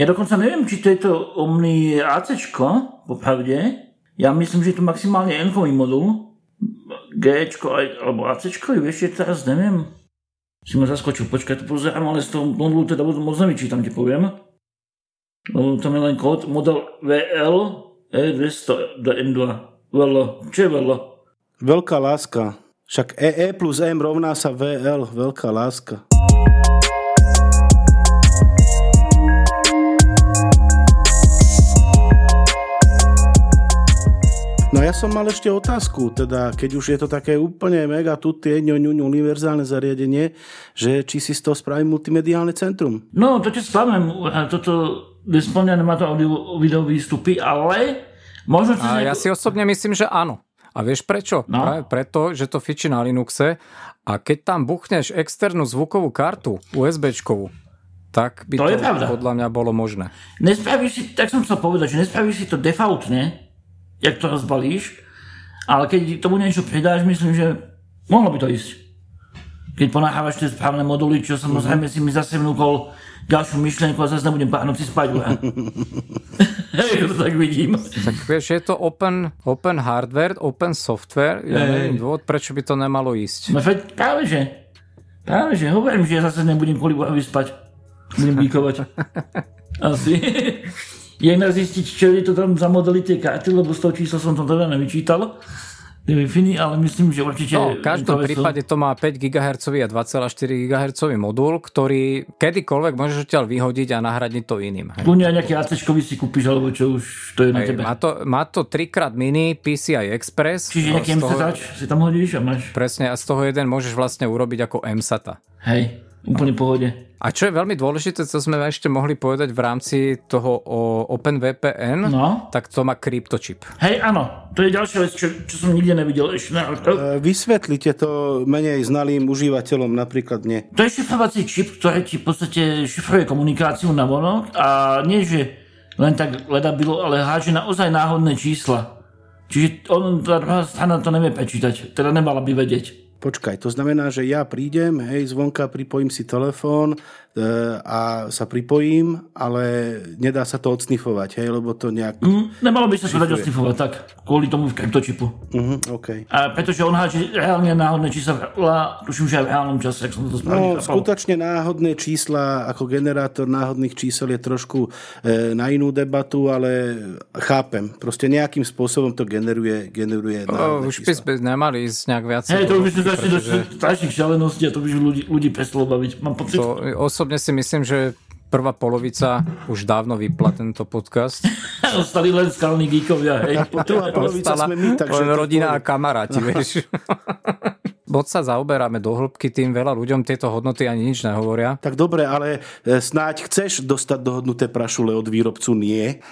Ja dokonca neviem, či to je to Omni AC, popravde. Ja myslím, že je to maximálne n modul. G alebo AC, vieš, teraz neviem. Si ma zaskočil, počkaj, to pozerám, ale z toho modulu teda moc nevyčítam, ti poviem. No, tam je len kód, model VL E200 do N2. Velo. Čo je velo? Veľká láska. Však EE e plus M rovná sa VL. Veľká láska. No ja som mal ešte otázku, teda keď už je to také úplne mega tutie, ňoňuň, univerzálne zariadenie, že či si z toho spraví multimediálne centrum. No, to ťa sklamem, toto nesplňané má to audio, video výstupy, ale možno... A ja si osobne myslím, že áno. A vieš prečo? No. Práve preto, že to fičí na Linuxe a keď tam buchneš externú zvukovú kartu USBčkovú, tak by to, to podľa mňa bolo možné. Nespravíš si, tak som chcel povedať, že nespravíš si to defaultne, jak to rozbalíš, ale keď tomu niečo pridáš, myslím, že mohlo by to ísť. Keď ponáhávaš tie správne moduly, čo samozrejme si mi zase vnúkol ďalšiu myšlienku a zase nebudem noci spať. Hej, to tak vidím. Tak vieš, je to open, open hardware, open software. Ja neviem dôvod, prečo by to nemalo ísť. No veď práve že. Práve že. Hovorím, že ja zase nebudem kvôli Bohovi spať. Budem výkovať. Asi. Jedna zistiť, čo je to tam za modely tie karty, lebo z toho čísla som to teda nevyčítal wi ale myslím, že určite... No, v každom prípade to má 5 GHz a 2,4 GHz modul, ktorý kedykoľvek môžeš odtiaľ vyhodiť a nahradiť to iným. Kľudne aj nejaký ac si kúpiš, alebo čo už to je na tebe. Má to, má to 3 x mini PCI Express. Čiže nejaký toho, si tam hodíš a máš... Presne, a z toho jeden môžeš vlastne urobiť ako MSATA. Hej. Úplne pohode. A čo je veľmi dôležité, co sme ešte mohli povedať v rámci toho o OpenVPN, no. tak to má kryptočip. Hej, áno. To je ďalšia vec, čo, čo som nikde nevidel ešte. E, vysvetlite to menej znalým užívateľom, napríklad nie. To je šifrovací čip, ktorý ti v podstate šifruje komunikáciu na vonok a nie, že len tak ledabilo, ale háže naozaj náhodné čísla. Čiže on, tá druhá strana to nevie prečítať, teda nemala by vedieť. Počkaj, to znamená, že ja prídem, hej, zvonka pripojím si telefón e, a sa pripojím, ale nedá sa to odsnifovať, hej, lebo to nejak... Mm, nemalo by sa to dať odsnifovať, tak, kvôli tomu kryptočipu. Uh-huh, okay. A pretože on háči reálne náhodné čísla, tuším, že aj v reálnom čase, ak som to správne No, skutočne náhodné čísla, ako generátor náhodných čísel je trošku e, na inú debatu, ale chápem. Proste nejakým spôsobom to generuje, generuje náhodné o, Už by sme nemali ísť nejak viac. Hej, to by sme zašli do strašných šialeností a to by ľudí, ľudí prestalo baviť. Mám pocit. To, osobne si myslím, že prvá polovica už dávno vypla tento podcast. Ostali len skalní geekovia, hej. Druhá polovica sme my, takže... Len rodina a kamaráti, vieš. Moc sa zaoberáme do hĺbky, tým veľa ľuďom tieto hodnoty ani nič nehovoria. Tak dobre, ale e, snáď chceš dostať dohodnuté prašule od výrobcu, nie?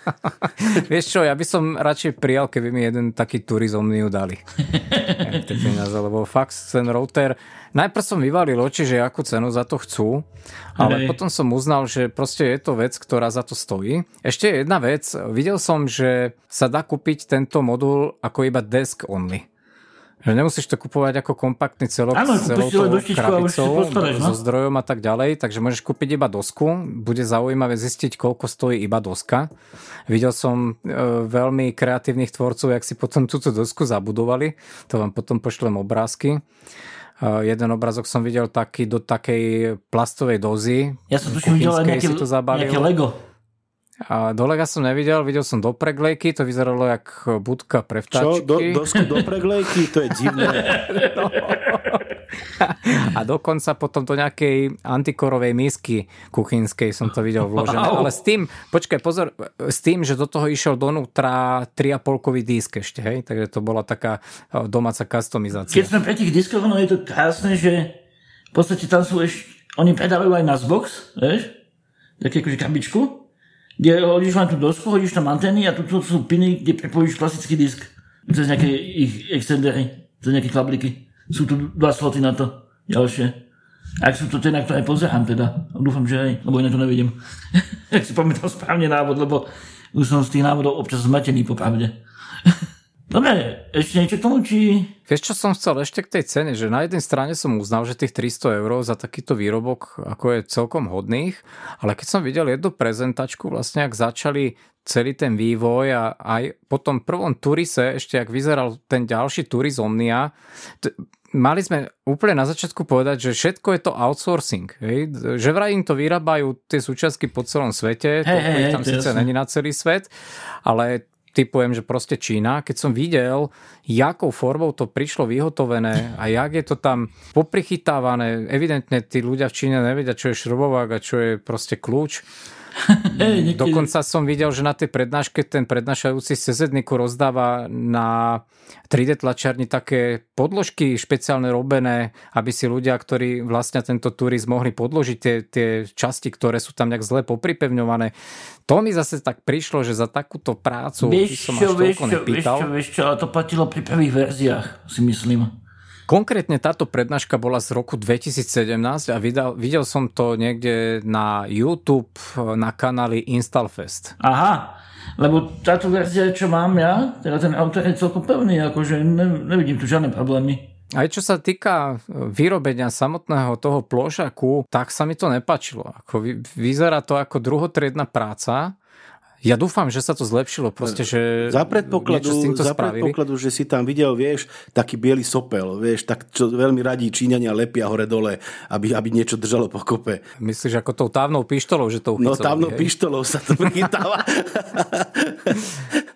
Vieš čo, ja by som radšej prijal, keby mi jeden taký turizomný dali. lebo fakt ten router najprv som vyvalil oči, že akú cenu za to chcú, ale Hej. potom som uznal, že proste je to vec, ktorá za to stojí. Ešte jedna vec, videl som, že sa dá kúpiť tento modul ako iba desk only. Že nemusíš to kupovať ako kompaktný celok ano, s celou tou krabicou no? so zdrojom a tak ďalej, takže môžeš kúpiť iba dosku. Bude zaujímavé zistiť, koľko stojí iba doska. Videl som e, veľmi kreatívnych tvorcov, jak si potom túto dosku zabudovali. To vám potom pošlem obrázky. E, jeden obrazok som videl taký do takej plastovej dozy. Ja som tuším videl nejaké, nejaké Lego. A do lega som nevidel, videl som do preglejky, to vyzeralo jak budka pre vtáčky. Čo? Do, dosku do preglejky? To je divné. no. A dokonca potom do nejakej antikorovej misky kuchynskej som to videl vložené. Wow. Ale s tým, počkaj, pozor, s tým, že do toho išiel donútra 3,5-kový disk ešte, hej? Takže to bola taká domáca customizácia. Keď sme pre tých diskov, no je to krásne, že v podstate tam sú ešte, oni predávajú aj na Xbox, vieš? Také akože krabičku kde hodíš len tú dosku, hodíš tam antény a tu sú piny, kde prepojíš klasický disk cez nejaké ich extendery, cez nejaké kabliky. Sú tu dva sloty na to, ďalšie. Ak sú to tie, na ktoré pozerám teda. Dúfam, že aj, lebo iné to nevidím. Ak si pamätám správne návod, lebo už som z tých návodov občas zmetený po pravde. Dobre, ešte niečo k tomu, či... Vieš, čo som chcel ešte k tej cene, že na jednej strane som uznal, že tých 300 eur za takýto výrobok ako je celkom hodných, ale keď som videl jednu prezentačku, vlastne ak začali celý ten vývoj a aj po tom prvom Turise, ešte ak vyzeral ten ďalší Turis Omnia, t- mali sme úplne na začiatku povedať, že všetko je to outsourcing. Hej? Že vraj im to vyrábajú tie súčiastky po celom svete, hey, to hey, tam síce není na celý svet, ale typujem, že proste Čína, keď som videl, jakou formou to prišlo vyhotovené a jak je to tam poprichytávané, evidentne tí ľudia v Číne nevedia, čo je šrobovák a čo je proste kľúč, Hey, Dokonca som videl, že na tej prednáške ten prednášajúci cz rozdáva na 3D tlačiarni také podložky špeciálne robené, aby si ľudia, ktorí vlastne tento turist mohli podložiť tie, tie časti, ktoré sú tam nejak zle popripevňované. To mi zase tak prišlo, že za takúto prácu vieš som až vieš čo. Vieš čo, vieš čo, ale to platilo pri prvých verziách, si myslím. Konkrétne táto prednáška bola z roku 2017 a videl, videl som to niekde na YouTube na kanáli Installfest. Aha, lebo táto verzia, čo mám ja, teda ten autor je celkom pevný, akože ne, nevidím tu žiadne problémy. Aj čo sa týka vyrobenia samotného toho plošaku, tak sa mi to nepačilo. Ako vyzerá to ako druhotriedna práca, ja dúfam, že sa to zlepšilo, proste, že za predpokladu, za predpokladu, že si tam videl, vieš, taký biely sopel, vieš, tak čo veľmi radí Číňania lepia hore-dole, aby, aby niečo držalo pokope. Myslíš ako tou távnou pištolou, že to No távnou hej? pištolou sa to prichytáva.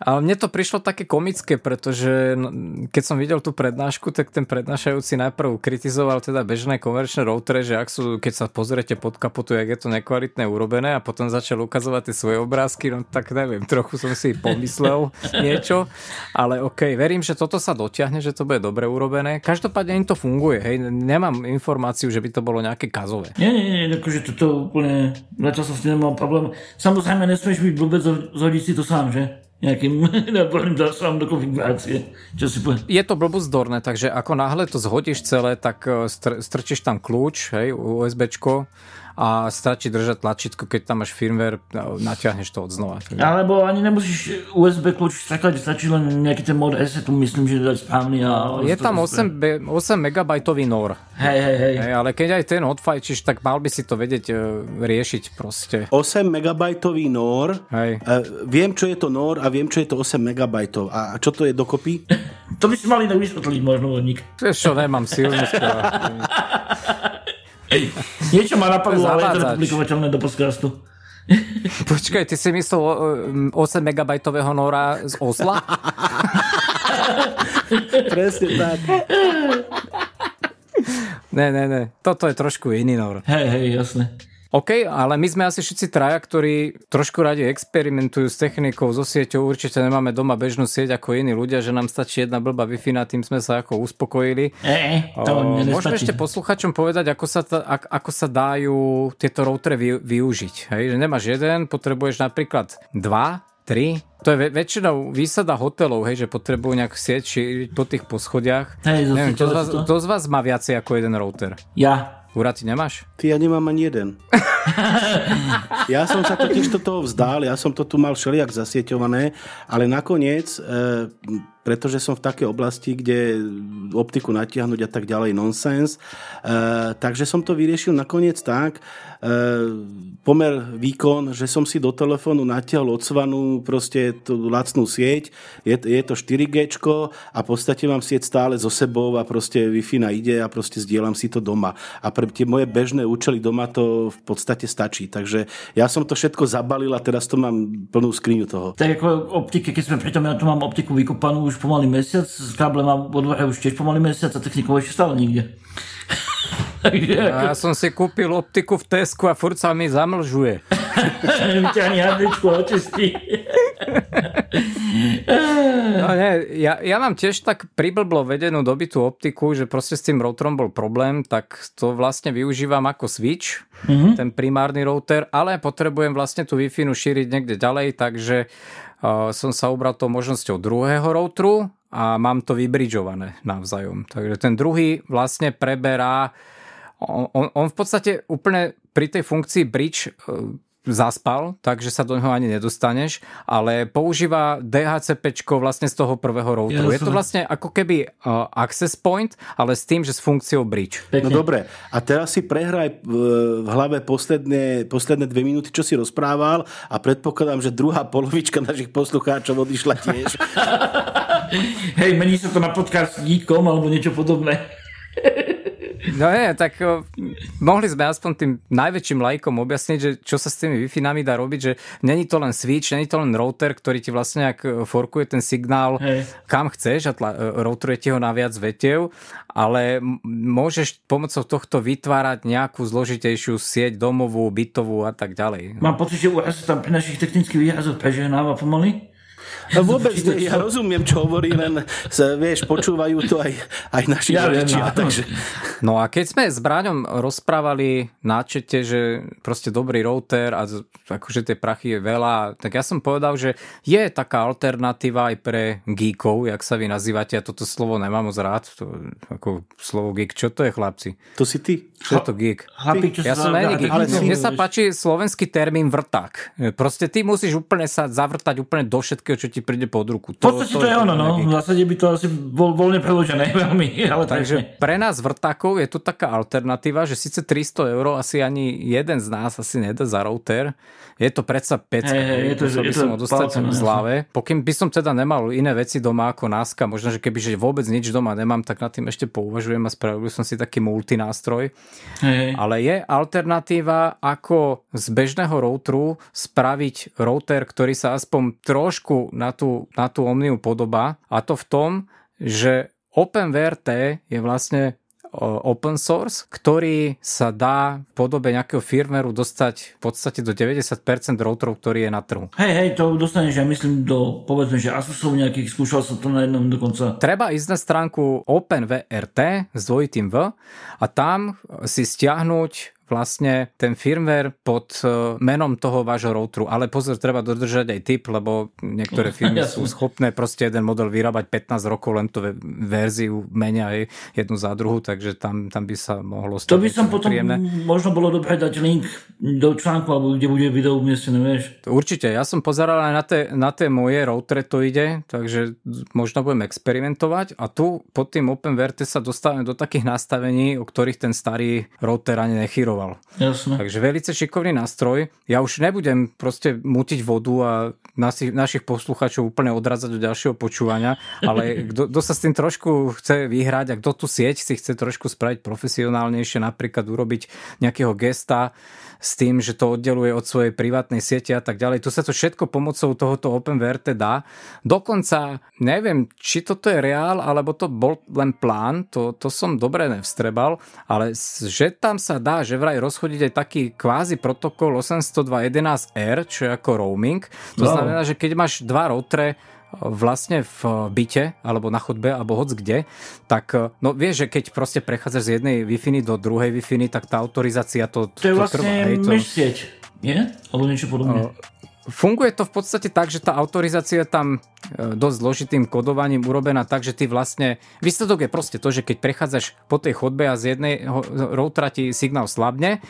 Ale mne to prišlo také komické, pretože no, keď som videl tú prednášku, tak ten prednášajúci najprv kritizoval teda bežné komerčné routere, že ak sú, keď sa pozriete pod kapotu, jak je to nekvalitné urobené a potom začal ukazovať tie svoje obrázky, no tak neviem, trochu som si pomyslel niečo, ale ok, verím, že toto sa dotiahne, že to bude dobre urobené. Každopádne im to funguje, hej, nemám informáciu, že by to bolo nejaké kazové. Nie, nie, nie, akože toto úplne, zatiaľ som s tým nemal problém. Samozrejme, nesmieš byť blbec, zhodiť si to sám, že? nejakým náborným zásahom do konfigurácie. Čo si povie. Je to blbozdorné, takže ako náhle to zhodíš celé, tak e, str- strčíš tam kľúč, hej, USBčko a stačí držať tlačítko, keď tam máš firmware, natiahneš to od znova. Alebo ani nemusíš USB kľúč čakať, stačí len nejaký ten mod tu myslím, že je správny. A je tam 8, 8 MB NOR. Hej, hej, hej. hej. Ale keď aj ten odfajčíš, tak mal by si to vedieť uh, riešiť proste. 8 MB NOR. Hej. Uh, viem, čo je to NOR a viem, čo je to 8 MB. A čo to je dokopy? to by si mali tak vysvetliť možno vodník. Čo, nemám silnú Niečo ma napadlo, ale je to publikovateľné do podcastu. Počkaj, ty si myslel 8 MB Nora z Osla? Presne tak. ne, ne, ne. Toto je trošku iný Nor. Hej, hej, jasne. OK, ale my sme asi všetci traja, ktorí trošku radi experimentujú s technikou, so sieťou. Určite nemáme doma bežnú sieť ako iní ľudia, že nám stačí jedna blbá wi tým sme sa ako uspokojili. E, to o, Môžeme ešte posluchačom povedať, ako sa, ta, ako sa dajú tieto routery vy, využiť. Hej? Že nemáš jeden, potrebuješ napríklad dva, tri. To je väčšinou výsada hotelov, hej, že potrebujú nejak sieť šíriť po tých poschodiach. Hej, Neviem, kto z, vás, kto z vás má viacej ako jeden router? Ja. Ura, ty nemáš? Ty, ja nemám ani jeden. ja som sa totiž to toho vzdal, ja som to tu mal všelijak zasieťované, ale nakoniec, e, pretože som v takej oblasti, kde optiku natiahnuť a tak ďalej nonsens, e, takže som to vyriešil nakoniec tak, E, pomer výkon, že som si do telefónu natiahol odsvanú proste tú lacnú sieť, je, je to 4G a v podstate mám sieť stále so sebou a proste Wi-Fi ide a proste zdieľam si to doma. A pre tie moje bežné účely doma to v podstate stačí. Takže ja som to všetko zabalil a teraz to mám plnú skriňu toho. Tak ako optike, keď sme pritom, ja tu mám optiku vykopanú už pomaly mesiac, s káblem mám od už tiež pomaly mesiac a technikou ešte stále nikde. ja som si kúpil optiku v Tesku a furt sa mi zamlžuje. Vyťahni hadičku očistí. no nie, ja, ja mám tiež tak priblblo vedenú dobitú optiku, že proste s tým routerom bol problém, tak to vlastne využívam ako switch, mm-hmm. ten primárny router, ale potrebujem vlastne tú Wi-Fi šíriť niekde ďalej, takže uh, som sa ubral tou možnosťou druhého routeru a mám to vybridžované navzájom. Takže ten druhý vlastne preberá on, on, v podstate úplne pri tej funkcii bridge zaspal, takže sa do neho ani nedostaneš, ale používa DHCP vlastne z toho prvého routeru. Ja, je to vlastne ako keby uh, access point, ale s tým, že s funkciou bridge. Pekne. No dobre, a teraz si prehraj v, v hlave posledné, posledné dve minúty, čo si rozprával a predpokladám, že druhá polovička našich poslucháčov odišla tiež. Hej, mení sa to na podcast Geekom alebo niečo podobné. No nie, tak mohli sme aspoň tým najväčším lajkom objasniť, že čo sa s tými wi dá robiť, že není to len switch, není to len router, ktorý ti vlastne nejak e, forkuje ten signál Hej. kam chceš a tla, e, routeruje ti ho na viac vetiev, ale môžeš pomocou tohto vytvárať nejakú zložitejšiu sieť domovú, bytovú a tak ďalej. Mám pocit, že už tam pri našich technických výrazoch preženáva pomaly. No vôbec nie, ja rozumiem, čo hovorí, len vieš, počúvajú to aj, aj naši ja rodičia. Takže... No a keď sme s Bráňom rozprávali na čete, že proste dobrý router a akože tie prachy je veľa, tak ja som povedal, že je taká alternatíva aj pre geekov, jak sa vy nazývate, ja toto slovo nemám moc rád, to, ako slovo geek, čo to je chlapci? To si ty. Čo je to geek? Chlapi, čo ja som není geek. Ale mne sa páči slovenský termín vrták. Proste ty musíš úplne sa zavrtať úplne do všetkého, čo ti príde pod ruku. To, v podstate to, to je ono, no. V zásade by to asi bol voľne preložené veľmi. Ale Takže presne. pre nás vrtákov je tu taká alternatíva, že síce 300 eur asi ani jeden z nás asi nedá za router. Je to predsa pecka. Hey, hey, je to, je by to som odostať v zláve. Pokým by som teda nemal iné veci doma ako náska, možno, že keby že vôbec nič doma nemám, tak nad tým ešte pouvažujem a spravil som si taký multinástroj. Hey. Ale je alternatíva, ako z bežného routeru spraviť router, ktorý sa aspoň trošku na tú, na tú Omniu podoba a to v tom, že OpenVRT je vlastne open source, ktorý sa dá v podobe nejakého firmeru dostať v podstate do 90% routerov, ktorý je na trhu. Hej, hej, to dostaneš, ja myslím, do, povedzme, že Asusov nejakých, skúšal som to na jednom dokonca. Treba ísť na stránku OpenVRT s dvojitým V a tam si stiahnuť vlastne ten firmware pod e, menom toho vášho routeru. Ale pozor, treba dodržať aj typ, lebo niektoré firmy sú schopné proste jeden model vyrábať 15 rokov, len to verziu menia aj jednu za druhú, takže tam, tam by sa mohlo stať. To by som potom príjemné. možno bolo dobre dať link do článku, alebo kde bude video umiestnené, vieš. Určite, ja som pozeral aj na tie, na tie moje routere to ide, takže možno budem experimentovať a tu pod tým OpenVRT sa dostávame do takých nastavení, o ktorých ten starý router ani nechyroval fungoval. Jasne. Takže velice šikovný nástroj. Ja už nebudem proste mutiť vodu a nasi, našich poslucháčov úplne odrazať do ďalšieho počúvania, ale kto sa s tým trošku chce vyhrať a kto tu sieť si chce trošku spraviť profesionálnejšie, napríklad urobiť nejakého gesta, s tým, že to oddeluje od svojej privátnej siete a tak ďalej. Tu sa to všetko pomocou tohoto OpenVRT dá. Dokonca neviem, či toto je reál, alebo to bol len plán, to, to som dobre nevstrebal, ale že tam sa dá, že vraj rozchodiť aj taký kvázi protokol 802.11r, čo je ako roaming. To wow. znamená, že keď máš dva routere, vlastne v byte alebo na chodbe alebo hoc kde, tak no vieš, že keď proste prechádzaš z jednej wi do druhej wi tak tá autorizácia to, to, to je vlastne trvá, hej, to... sieť, nie? Alebo niečo podobné. Funguje to v podstate tak, že tá autorizácia je tam e, dosť zložitým kodovaním urobená tak, že ty vlastne... Výsledok je proste to, že keď prechádzaš po tej chodbe a z jednej routera ti signál slabne,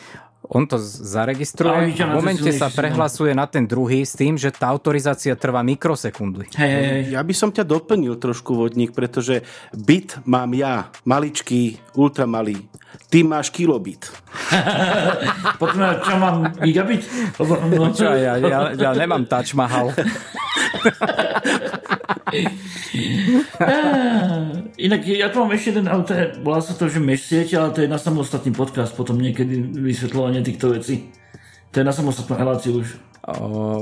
on to zaregistruje a v momente sa prehlasuje na ten druhý s tým, že tá autorizácia trvá mikrosekundy. Hej. Ja by som ťa doplnil trošku vodník, pretože bit mám ja, maličký, ultramalý. Ty máš kilobit. Potom ja čo mám gigabit? čo, ja, ja, ja nemám Taj Mahal. Inak ja tu mám ešte jeden auto, bola sa to, že meš sieť, ale to je na samostatný podcast, potom niekedy vysvetľovanie týchto vecí. To je na samostatnú reláciu už.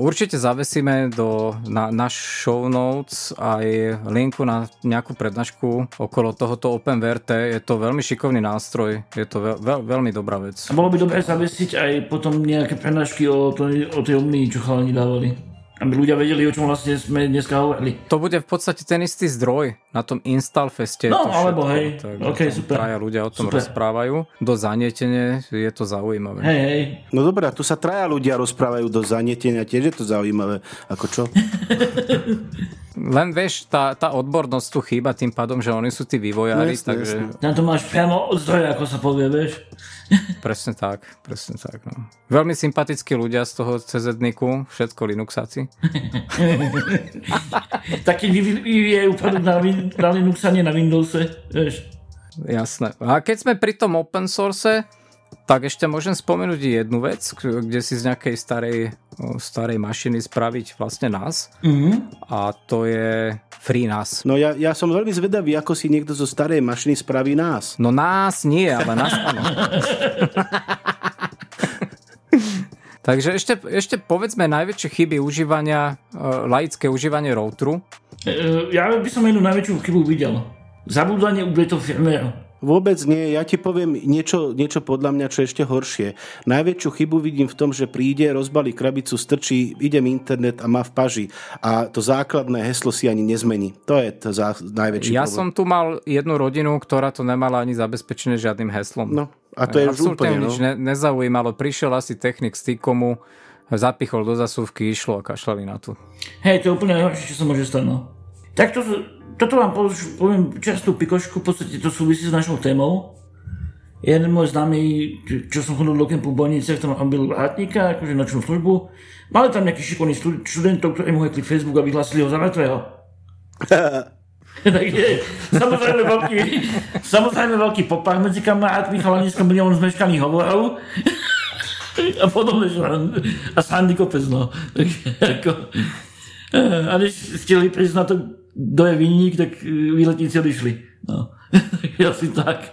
Určite zavesíme do, na, na show notes aj linku na nejakú prednášku okolo tohoto OpenVRT. Je to veľmi šikovný nástroj, je to veľ, veľ, veľmi dobrá vec. A bolo by dobré zavesiť aj potom nejaké prednášky o, to, o tej omni, čo chalani dávali aby ľudia vedeli, o čom vlastne sme dneska hovorili. To bude v podstate ten istý zdroj na tom Installfeste. No, alebo hej, tak, ok, super. Traja ľudia o tom super. rozprávajú. Do zanietenia je to zaujímavé. Hej, hej. No dobré, tu sa traja ľudia rozprávajú do zanietenia, tiež je to zaujímavé. Ako čo? Len vieš, tá, tá odbornosť tu chýba tým pádom, že oni sú tí vývojári, no, takže... Na to máš priamo od zdroja, ako sa povie, vieš. Presne tak, presne tak. No. Veľmi sympatickí ľudia z toho cz všetko Linuxáci. Taký vyvíjajú produkt na, na Linuxe, nie na Windowse, vieš. Jasné. A keď sme pri tom open source, tak ešte môžem spomenúť jednu vec, kde si z nejakej starej, starej mašiny spraviť vlastne nás. Mm-hmm. A to je free nás. No ja, ja som veľmi zvedavý, ako si niekto zo starej mašiny spraví nás. No nás nie, ale nás áno. Takže ešte, ešte povedzme najväčšie chyby užívania, uh, laické užívanie routeru. E, ja by som jednu najväčšiu chybu videl. Zabúdanie to firmware. Vôbec nie. Ja ti poviem niečo, niečo podľa mňa, čo je ešte horšie. Najväčšiu chybu vidím v tom, že príde, rozbalí krabicu, strčí, idem internet a má v paži. A to základné heslo si ani nezmení. To je to zá, najväčší ja problém. som tu mal jednu rodinu, ktorá to nemala ani zabezpečené žiadnym heslom. No, a to je už úplne, nič no. ne, nezaujímalo. Prišiel asi technik z Tikomu, zapichol do zasúvky, išlo a kašľali na to. Hej, to je úplne najhoršie, čo sa môže stať. No. Tak to, toto vám poviem častú pikošku, v podstate to súvisí s našou témou. Jeden môj známy, čo som chodil do kempu v Bojnice, tam byl vrátnika, akože nočnú službu. Mali tam nejakých šikovných študentov, ktorí mu hekli Facebook a vyhlásili ho za mŕtvého. Takže samozrejme veľký, samozrejme veľký popach medzi kamarátmi, chalaniska milión zmeškaných hovorov. a podobne, že a Sandy kopec, no. Takže, ako, a než chceli prísť na to, kto je vinník, tak e, výletníci odišli. No. Asi tak.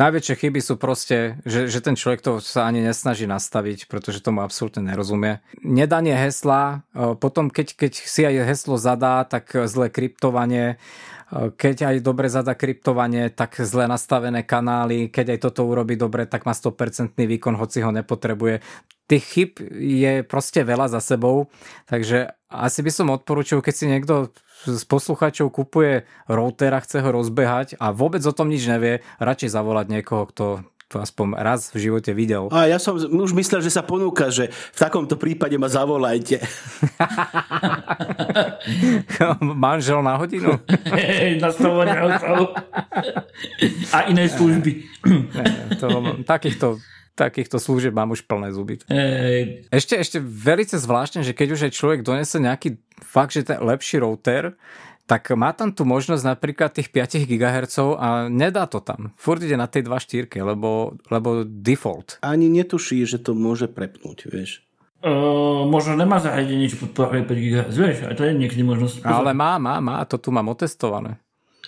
Najväčšie chyby sú proste, že, že ten človek to sa ani nesnaží nastaviť, pretože tomu absolútne nerozumie. Nedanie hesla, e, potom keď, keď si aj heslo zadá, tak zlé kryptovanie, e, keď aj dobre zadá kryptovanie, tak zle nastavené kanály, keď aj toto urobí dobre, tak má 100% výkon, hoci ho nepotrebuje. Tých chyb je proste veľa za sebou, takže asi by som odporúčil, keď si niekto z poslucháčov kupuje router a chce ho rozbehať a vôbec o tom nič nevie, radšej zavolať niekoho, kto aspoň raz v živote videl. A ja som už myslel, že sa ponúka, že v takomto prípade ma zavolajte. Manžel na hodinu? Nastavovanie A iné služby. to, takýchto takýchto služieb mám už plné zuby. Ej. Ešte, ešte velice zvláštne, že keď už aj človek donese nejaký fakt, že ten lepší router, tak má tam tu možnosť napríklad tých 5 GHz a nedá to tam. Furt ide na tej 2.4, lebo, lebo default. Ani netuší, že to môže prepnúť, vieš. Uh, možno nemá zariadenie, čo podporuje 5 GHz, vieš, aj to je niekedy možnosť. Ale má, má, má, to tu mám otestované.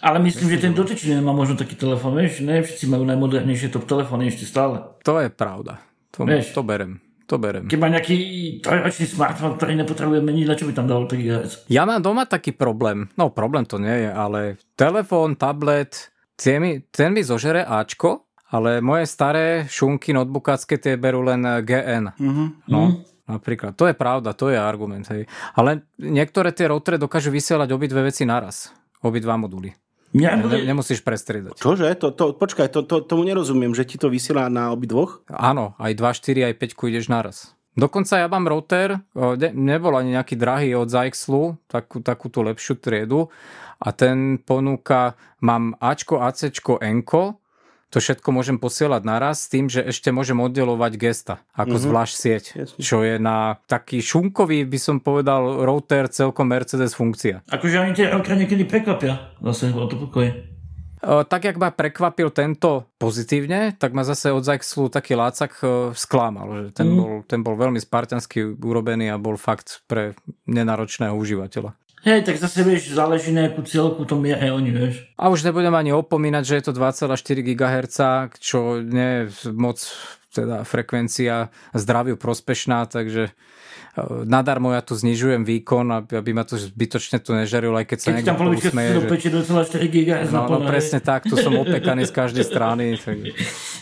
Ale myslím, že ten dotyčný nemá možno taký telefón, vieš, ne všetci majú najmodernejšie top telefóny ešte stále. To je pravda. To, Vieš. to berem. To berem. Keď má nejaký trojročný smartfón, ktorý nepotrebuje meniť, na čo by tam dal 5 GHz? Ja mám doma taký problém. No problém to nie je, ale telefón, tablet, ten mi, ten mi zožere Ačko, ale moje staré šunky notebookácké tie berú len GN. Mhm. No, napríklad. To je pravda, to je argument. Hej. Ale niektoré tie routery dokážu vysielať obidve veci naraz. Obidva moduly. Mňa Ne, nemusíš prestriedať. Čože? To, to, počkaj, to, to, tomu nerozumiem, že ti to vysiela na obidvoch? Áno, aj 2, 4, aj 5 ideš naraz. Dokonca ja mám router, ne, nebol ani nejaký drahý od Zyxlu, takú, takú tú lepšiu triedu a ten ponúka, mám Ačko, Acčko, Enko, to všetko môžem posielať naraz s tým, že ešte môžem oddelovať gesta ako mm-hmm. zvlášť sieť, Jasne. čo je na taký šunkový, by som povedal, router celkom Mercedes funkcia. Akože oni tie routery niekedy prekvapia. Zase o to pokoje. Tak, jak ma prekvapil tento pozitívne, tak ma zase od Zyxlu taký lácak e, sklamal. Že ten, Mm. bol, ten bol veľmi spartansky urobený a bol fakt pre nenáročného užívateľa. Hej, tak zase vieš, záleží na akú cieľku to mieria oni, vieš. A už nebudem ani opomínať, že je to 2,4 GHz, čo nie je moc teda frekvencia zdraviu prospešná, takže e, nadarmo ja tu znižujem výkon, aby, ma to zbytočne tu nežarilo, aj keď sa Keď niekto tam usmeje. Že... peče 2,4 GHz No, no presne tak, tu som opekaný z každej strany. Takže...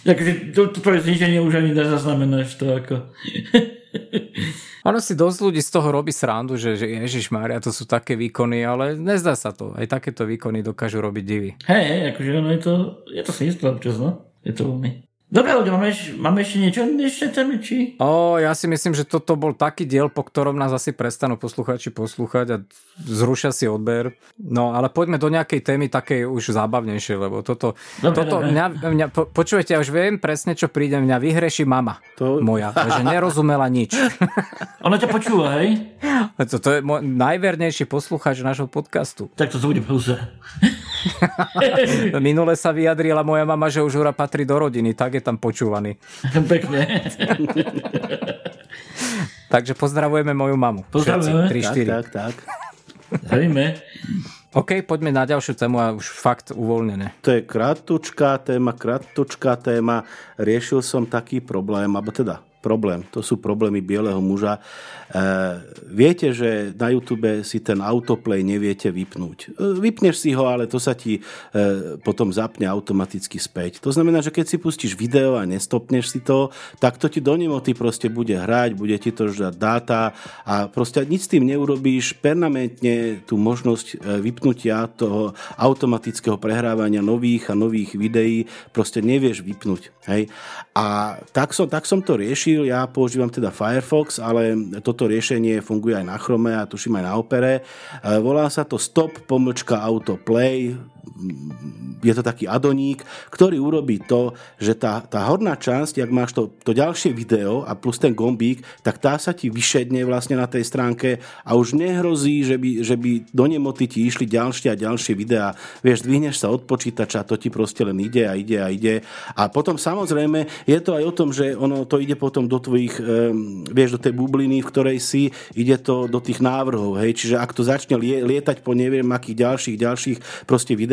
Takže to, to tvoje zniženie už ani nezaznamenáš to ako. Ono si dosť ľudí z toho robí srandu, že, že Ježiš Mária, to sú také výkony, ale nezdá sa to. Aj takéto výkony dokážu robiť divy. Hej, akože ono je to, je to svinstvo občas, no. Je to veľmi. Dobre, ľudia, máme, máme ešte niečo, ešte témy, či? O, ja si myslím, že toto bol taký diel, po ktorom nás asi prestanú posluchači poslúchať a zrušia si odber. No, ale poďme do nejakej témy takej už zábavnejšej, lebo toto, Dobre, toto dobre. mňa, mňa, po, počujete, ja už viem presne, čo príde, mňa vyhreši mama To- moja, že nerozumela nič. Ona ťa počúva, hej? To, to je môj najvernejší poslucháč nášho podcastu. Tak to bude prúser. Minule sa vyjadrila moja mama, že už Žura patrí do rodiny, tak je tam počúvaný. Pekne. Takže pozdravujeme moju mamu. Pozdravujeme. Všetci, 3, 4. Tak, tak, tak. Zdravíme. OK, poďme na ďalšiu tému a už fakt uvoľnené. To je kratučká téma, kratučká téma. Riešil som taký problém, alebo teda problém, to sú problémy bieleho muža. E, viete, že na YouTube si ten autoplay neviete vypnúť. E, vypneš si ho, ale to sa ti e, potom zapne automaticky späť. To znamená, že keď si pustíš video a nestopneš si to, tak to ti do nemoty proste bude hrať, bude ti to žrať dáta a proste nič s tým neurobíš. Permanentne tú možnosť e, vypnutia toho automatického prehrávania nových a nových videí proste nevieš vypnúť. Hej? A tak som, tak som to riešil, ja používam teda Firefox, ale toto riešenie funguje aj na Chrome a tuším aj na Opere. E, Volá sa to Stop pomlčka Autoplay, je to taký adoník, ktorý urobí to, že tá, tá horná časť, ak máš to, to ďalšie video a plus ten gombík, tak tá sa ti vyšedne vlastne na tej stránke a už nehrozí, že by, že by do nemoty ti išli ďalšie a ďalšie videá. Vieš, dvihneš sa od počítača, to ti proste len ide a ide a ide. A potom samozrejme je to aj o tom, že ono to ide potom do tvojich, um, vieš, do tej bubliny, v ktorej si, ide to do tých návrhov, hej. Čiže ak to začne lie, lietať po neviem akých ďalších, ďalších proste videách,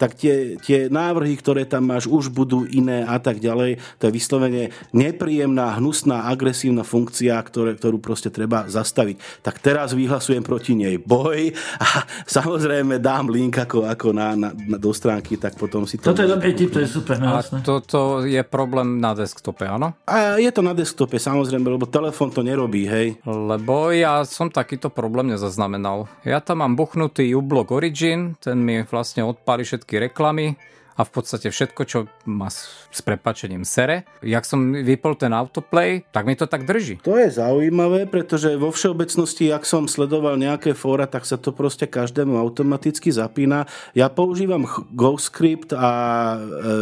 tak tie, tie návrhy, ktoré tam máš, už budú iné a tak ďalej. To je vyslovene nepríjemná, hnusná, agresívna funkcia, ktoré, ktorú proste treba zastaviť. Tak teraz vyhlasujem proti nej boj a samozrejme dám link ako, ako na, na, na, do stránky, tak potom si to... Toto je dobrý tip, to je super, no A toto je problém na desktope, áno? A je to na desktope samozrejme, lebo telefón to nerobí, hej. Lebo ja som takýto problém nezaznamenal. Ja tam mám buchnutý uBlock Origin, ten mi vlastne odpáli všetky reklamy a v podstate všetko, čo má s prepačením sere. Jak som vypol ten autoplay, tak mi to tak drží. To je zaujímavé, pretože vo všeobecnosti, ak som sledoval nejaké fóra, tak sa to proste každému automaticky zapína. Ja používam GoScript a e,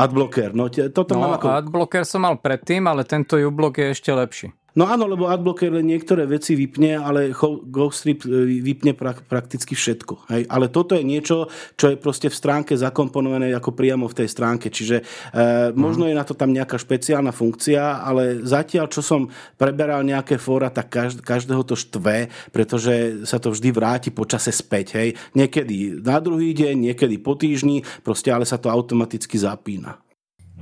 Adblocker. No, toto no, mám ako... Adblocker som mal predtým, ale tento uBlock je ešte lepší. No áno, lebo adblocker niektoré veci vypne, ale GoStrip e, vypne pra- prakticky všetko. Hej? Ale toto je niečo, čo je proste v stránke zakomponované ako priamo v tej stránke. Čiže e, možno je na to tam nejaká špeciálna funkcia, ale zatiaľ, čo som preberal nejaké fóra, tak každ- každého to štve, pretože sa to vždy vráti počase späť. Hej? Niekedy na druhý deň, niekedy po týždni, proste ale sa to automaticky zapína.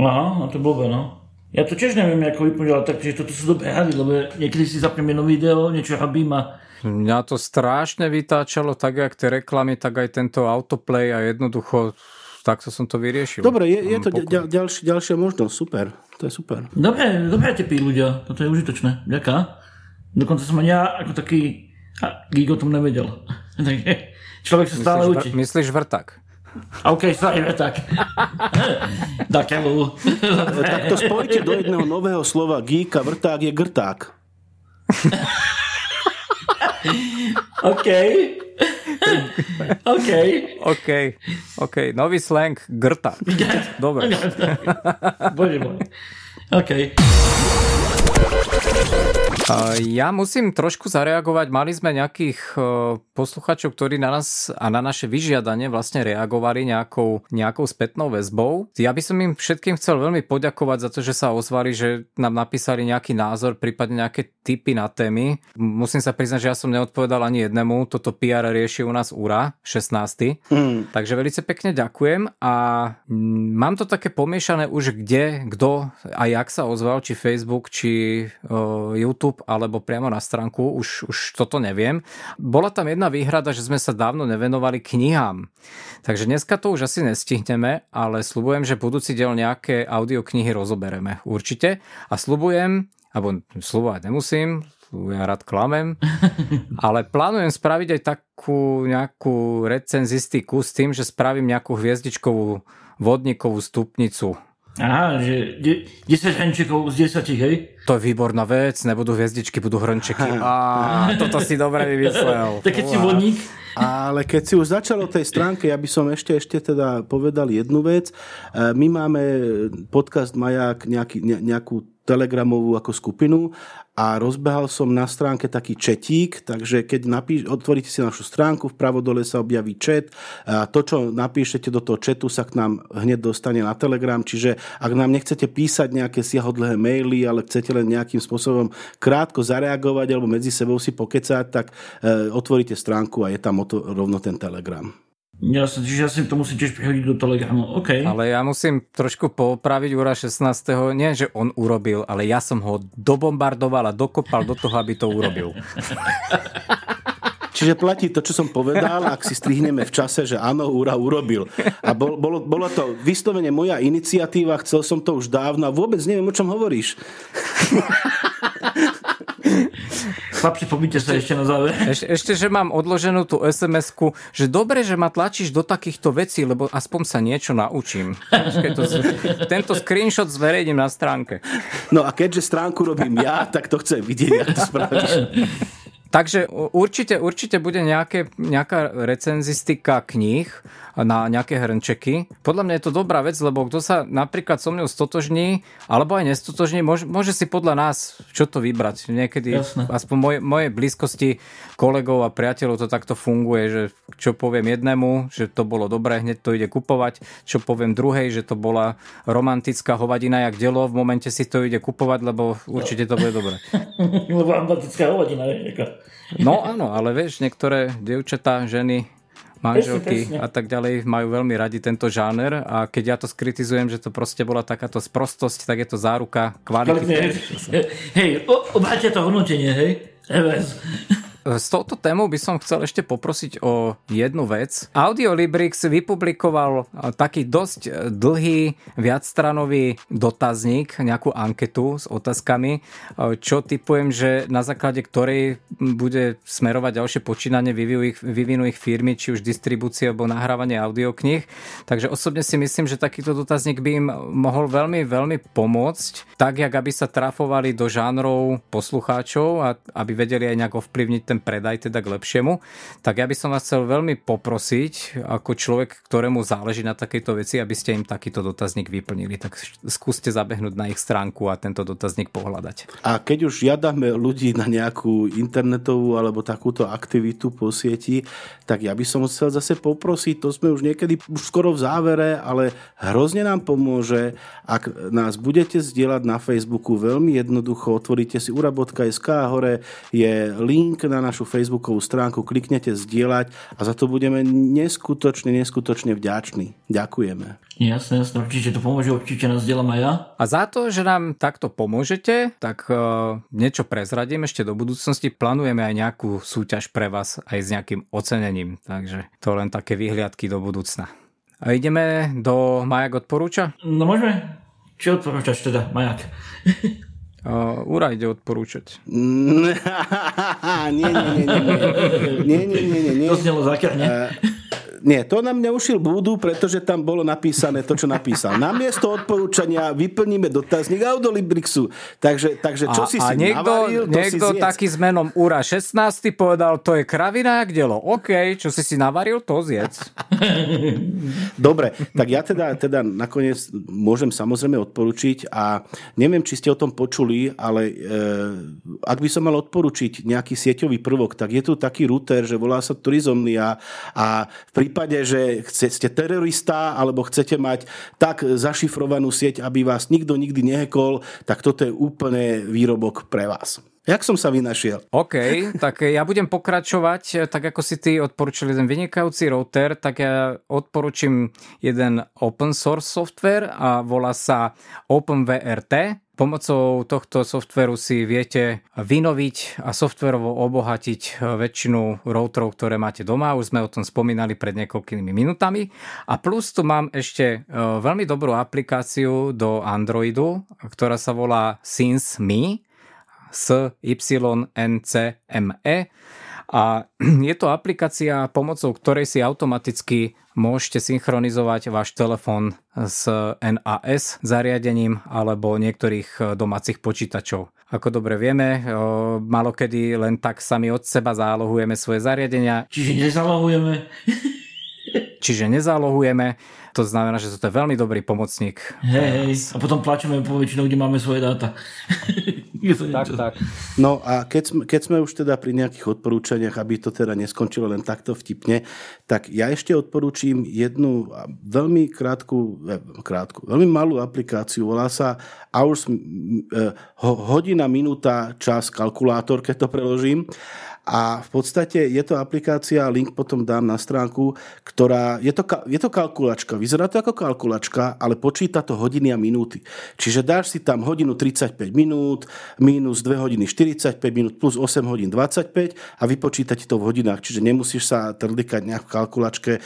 Aha, no to blbé, no. Ja to tiež neviem, ako vypnúť, ale takže toto sú dobré hady, lebo niekedy si zapnem jedno video, niečo habím a... Mňa to strašne vytáčalo, tak jak tie reklamy, tak aj tento autoplay a jednoducho takto som to vyriešil. Dobre, je, je to ďal, ďalší, ďalšia možnosť, super. To je super. Dobre, dobre tepí ľudia, toto je užitočné. Ďaká. Dokonca som ani ja ako taký geek o tom nevedel. Takže človek sa stále myslíš, učí. Myslíš vrtak? OK, sajme tak. Keľu. tak to spojte do jedného nového slova. Geek a vrták je grták. OK. OK. OK. OK. Nový slang grták. Dobre. Bože môj. OK. Ja musím trošku zareagovať. Mali sme nejakých posluchačov, ktorí na nás a na naše vyžiadanie vlastne reagovali nejakou, nejakou spätnou väzbou. Ja by som im všetkým chcel veľmi poďakovať za to, že sa ozvali, že nám napísali nejaký názor, prípadne nejaké tipy na témy. Musím sa priznať, že ja som neodpovedal ani jednému. Toto PR rieši u nás URA 16. Mm. Takže veľmi pekne ďakujem a mám to také pomiešané už kde, kto a jak sa ozval, či Facebook, či YouTube alebo priamo na stránku, už, už toto neviem. Bola tam jedna výhrada, že sme sa dávno nevenovali knihám. Takže dneska to už asi nestihneme, ale slubujem, že budúci diel nejaké audioknihy rozobereme. Určite. A slubujem, alebo slubovať nemusím, ja rád klamem, ale plánujem spraviť aj takú nejakú recenzistiku s tým, že spravím nejakú hviezdičkovú vodníkovú stupnicu Aha, že 10 hrnčekov z 10, hej? To je výborná vec, nebudú hviezdičky, budú hrnčeky. Á, toto si dobre vymyslel. Tak keď si vodník. Ale keď si už začal o tej stránke, ja by som ešte, ešte teda povedal jednu vec. E, my máme podcast Maják nejaký, ne, nejakú telegramovú ako skupinu a rozbehal som na stránke taký četík, takže keď napíš, otvoríte si našu stránku, vpravo dole sa objaví chat a to, čo napíšete do toho chatu, sa k nám hneď dostane na Telegram, čiže ak nám nechcete písať nejaké siahodlhé maily, ale chcete len nejakým spôsobom krátko zareagovať alebo medzi sebou si pokecať, tak e, otvoríte stránku a je tam rovno ten Telegram. Jasne, čiže ja si to musím tiež prihodiť do Telegramu. OK. Ale ja musím trošku popraviť Ura 16. Nie, že on urobil, ale ja som ho dobombardoval a dokopal do toho, aby to urobil. Čiže platí to, čo som povedal, ak si strihneme v čase, že áno, Úra urobil. A bol, bolo, bolo to vyslovene moja iniciatíva, chcel som to už dávno a vôbec neviem, o čom hovoríš. Chlapci, pobíte sa ešte na záver. Eš, ešte, že mám odloženú tú sms že dobre, že ma tlačíš do takýchto vecí, lebo aspoň sa niečo naučím. to, tento screenshot zverejním na stránke. No a keďže stránku robím ja, tak to chcem vidieť, ako to spravíš. Takže určite, určite bude nejaké, nejaká recenzistika kníh na nejaké hrnčeky. Podľa mňa je to dobrá vec, lebo kto sa napríklad so mnou stotožní, alebo aj nestotožní, môže, môže si podľa nás čo to vybrať. Niekedy, Jasne. aspoň moje, moje blízkosti kolegov a priateľov to takto funguje, že čo poviem jednému, že to bolo dobré, hneď to ide kupovať, čo poviem druhej, že to bola romantická hovadina jak delo, v momente si to ide kupovať, lebo určite to bude dobré. lebo romantická hovadina je No áno, ale vieš, niektoré dievčatá, ženy, manželky presne, presne. a tak ďalej majú veľmi radi tento žáner a keď ja to skritizujem, že to proste bola takáto sprostosť, tak je to záruka kvality. Hej, obháťte to hodnotenie, hej? S touto témou by som chcel ešte poprosiť o jednu vec. Audiolibrix vypublikoval taký dosť dlhý viacstranový dotazník, nejakú anketu s otázkami, čo typujem, že na základe ktorej bude smerovať ďalšie počínanie vyvinú ich firmy, či už distribúcie alebo nahrávanie audiokníh. Takže osobne si myslím, že takýto dotazník by im mohol veľmi, veľmi pomôcť, tak, jak aby sa trafovali do žánrov poslucháčov a aby vedeli aj nejak ovplyvniť ten predaj teda k lepšiemu. Tak ja by som vás chcel veľmi poprosiť, ako človek, ktorému záleží na takejto veci, aby ste im takýto dotazník vyplnili. Tak skúste zabehnúť na ich stránku a tento dotazník pohľadať. A keď už žiadame ľudí na nejakú internetovú alebo takúto aktivitu po sieti, tak ja by som chcel zase poprosiť, to sme už niekedy už skoro v závere, ale hrozne nám pomôže, ak nás budete zdieľať na Facebooku veľmi jednoducho, otvoríte si ura.sk hore je link na našu facebookovú stránku, kliknete zdieľať a za to budeme neskutočne, neskutočne vďační. Ďakujeme. Jasne, jasne, určite to pomôže, určite nás zdieľam aj ja. A za to, že nám takto pomôžete, tak uh, niečo prezradím ešte do budúcnosti. Plánujeme aj nejakú súťaž pre vás aj s nejakým ocenením, takže to len také vyhliadky do budúcna. A ideme do Majak odporúča? No môžeme. Čo odporúčaš teda, Majak? Uh, Ura ide odporúčať. nie, nie, nie, nie, nie, nie, nie, nie, nie. To znelo zákerne. Uh, nie, to na mňa ušil Búdu, pretože tam bolo napísané to, čo napísal. Namiesto odporúčania vyplníme dotazník Audolibrixu. Takže, takže čo a, si a si niekto, navaril, to niekto si taký s menom Ura 16 povedal, to je kravina jak delo. OK, čo si si navaril, to zjedz. Dobre, tak ja teda, teda nakoniec môžem samozrejme odporučiť a neviem, či ste o tom počuli, ale e, ak by som mal odporučiť nejaký sieťový prvok, tak je tu taký router, že volá sa Turizomnia a v prípade, že ste terorista alebo chcete mať tak zašifrovanú sieť, aby vás nikto nikdy nehekol, tak toto je úplne výrobok pre vás. Jak som sa vynašiel? OK, tak ja budem pokračovať, tak ako si ty odporučil jeden vynikajúci router, tak ja odporučím jeden open source software a volá sa OpenVRT Pomocou tohto softveru si viete vynoviť a softverovo obohatiť väčšinu routerov, ktoré máte doma. Už sme o tom spomínali pred niekoľkými minutami. A plus tu mám ešte e, veľmi dobrú aplikáciu do Androidu, ktorá sa volá SyncMe s YNCME a je to aplikácia, pomocou ktorej si automaticky môžete synchronizovať váš telefón s NAS zariadením alebo niektorých e, domácich počítačov. Ako dobre vieme, e, malokedy len tak sami od seba zálohujeme svoje zariadenia. Čiže nezálohujeme. Čiže nezálohujeme to znamená, že to je veľmi dobrý pomocník. Hej, a potom plačeme po väčšinou, kde máme svoje dáta. tak, tak. No a keď sme, keď sme už teda pri nejakých odporúčaniach, aby to teda neskončilo len takto vtipne, tak ja ešte odporúčim jednu veľmi krátku, eh, krátku veľmi malú aplikáciu. Volá sa Hours, eh, hodina, minúta, čas, kalkulátor, keď to preložím. A v podstate je to aplikácia, link potom dám na stránku, ktorá, je to, je to kalkulačka, vyzerá to ako kalkulačka, ale počíta to hodiny a minúty. Čiže dáš si tam hodinu 35 minút, minus 2 hodiny 45 minút, plus 8 hodín 25 a vypočíta ti to v hodinách, čiže nemusíš sa trdlikať nejak v kalkulačke. E,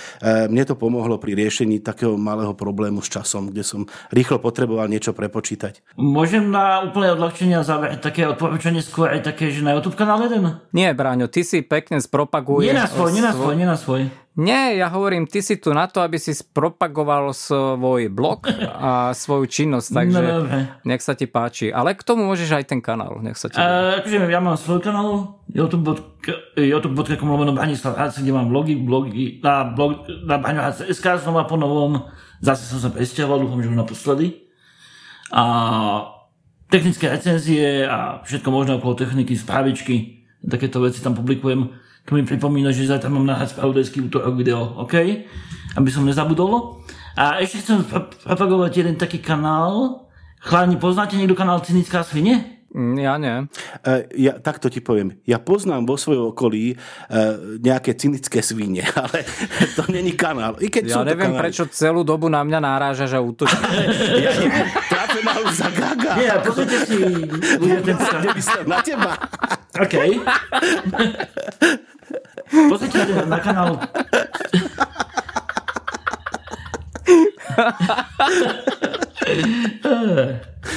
mne to pomohlo pri riešení takého malého problému s časom, kde som rýchlo potreboval niečo prepočítať. Môžem na úplne odľahčenie zavrieť také odporúčanie skôr aj také, že na YouTube kanál jeden? Nie, Braňo, ty si pekne spropaguješ... Nie na svoj, nie na svoj, nie na svoj. Nie, ja hovorím, ty si tu na to, aby si spropagoval svoj blog a svoju činnosť, takže no, nech sa ti páči. Ale k tomu môžeš aj ten kanál, nech sa ti uh, akože ja mám svoj kanál, youtube.com YouTube lomeno Branislav Hac, kde mám blogy, blogy na, blog, na SK znova po novom. Zase som sa presťahoval, dúfam, že už naposledy. A technické recenzie a všetko možné okolo techniky, správičky takéto veci tam publikujem. To mi pripomína, že zajtra mám nahrať spravodajský útorok video, OK? Aby som nezabudol. A ešte chcem propagovať jeden taký kanál. Chlani, poznáte niekto kanál Cynická svine? Mm, ja nie. Uh, ja, takto ti poviem. Ja poznám vo svojom okolí uh, nejaké cynické svine, ale to není kanál. I keď ja neviem, kanál... prečo celú dobu na mňa náráža, že útočí. ja, trafili trzymał za. Nie, powiedzieć mi... Nie, nie ma. Okej. Pozycja na kanał...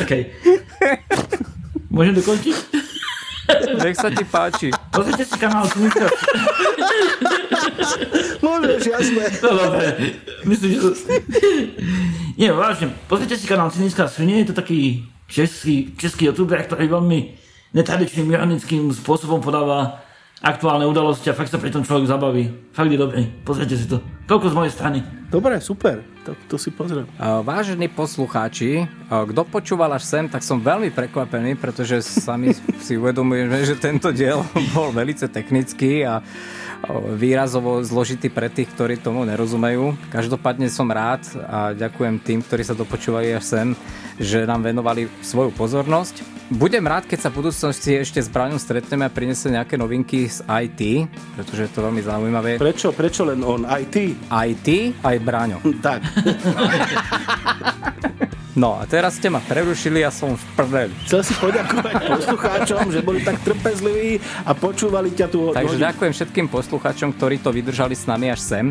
Okej. Okay. Możemy dokończyć? Jak sa ti páči. Pozrite si kanál Môžeš, jasné. No dobre. Myslím, že. Nie, vážne. Pozrite si kanál Cynická svinie. Je to taký český, český youtuber, ktorý veľmi netradičným, ironickým spôsobom podáva aktuálne udalosti a fakt sa pri tom človek zabaví. Fakt je dobrý. Pozrite si to. Toľko z mojej strany. Dobre, super. To, to si pozriem. Uh, Vážení poslucháči, uh, kto počúval až sem, tak som veľmi prekvapený, pretože sami si uvedomujeme, že tento diel bol veľmi technický a výrazovo zložitý pre tých, ktorí tomu nerozumejú. Každopádne som rád a ďakujem tým, ktorí sa dopočúvali až sem, že nám venovali svoju pozornosť. Budem rád, keď sa v budúcnosti ešte s Braňom stretneme a prinese nejaké novinky z IT, pretože je to veľmi zaujímavé. Prečo, prečo len on? Ty? IT aj Braňo. Tak. No a teraz ste ma prerušili a som v prdeli. Chcel si poďakovať poslucháčom, že boli tak trpezliví a počúvali ťa tu. Takže hodinu. ďakujem všetkým poslucháčom, ktorí to vydržali s nami až sem.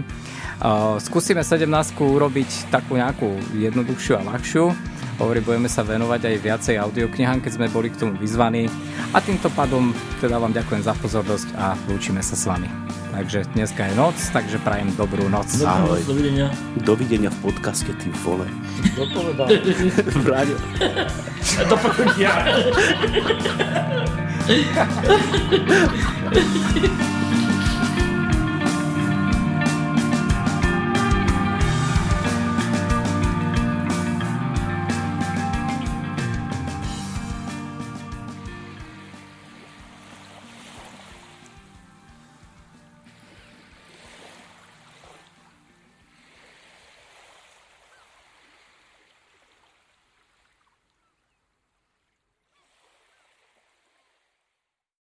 Uh, skúsime 17 urobiť takú nejakú jednoduchšiu a ľahšiu. Hovorí, budeme sa venovať aj viacej audioknihám, keď sme boli k tomu vyzvaní. A týmto pádom teda vám ďakujem za pozornosť a lúčime sa s vami. Takže dneska je noc, takže prajem dobrú noc. Ahoj. Dovidenia. Dovidenia v podcaste, ty vole. Dopovedal. Braňo. Do počutia.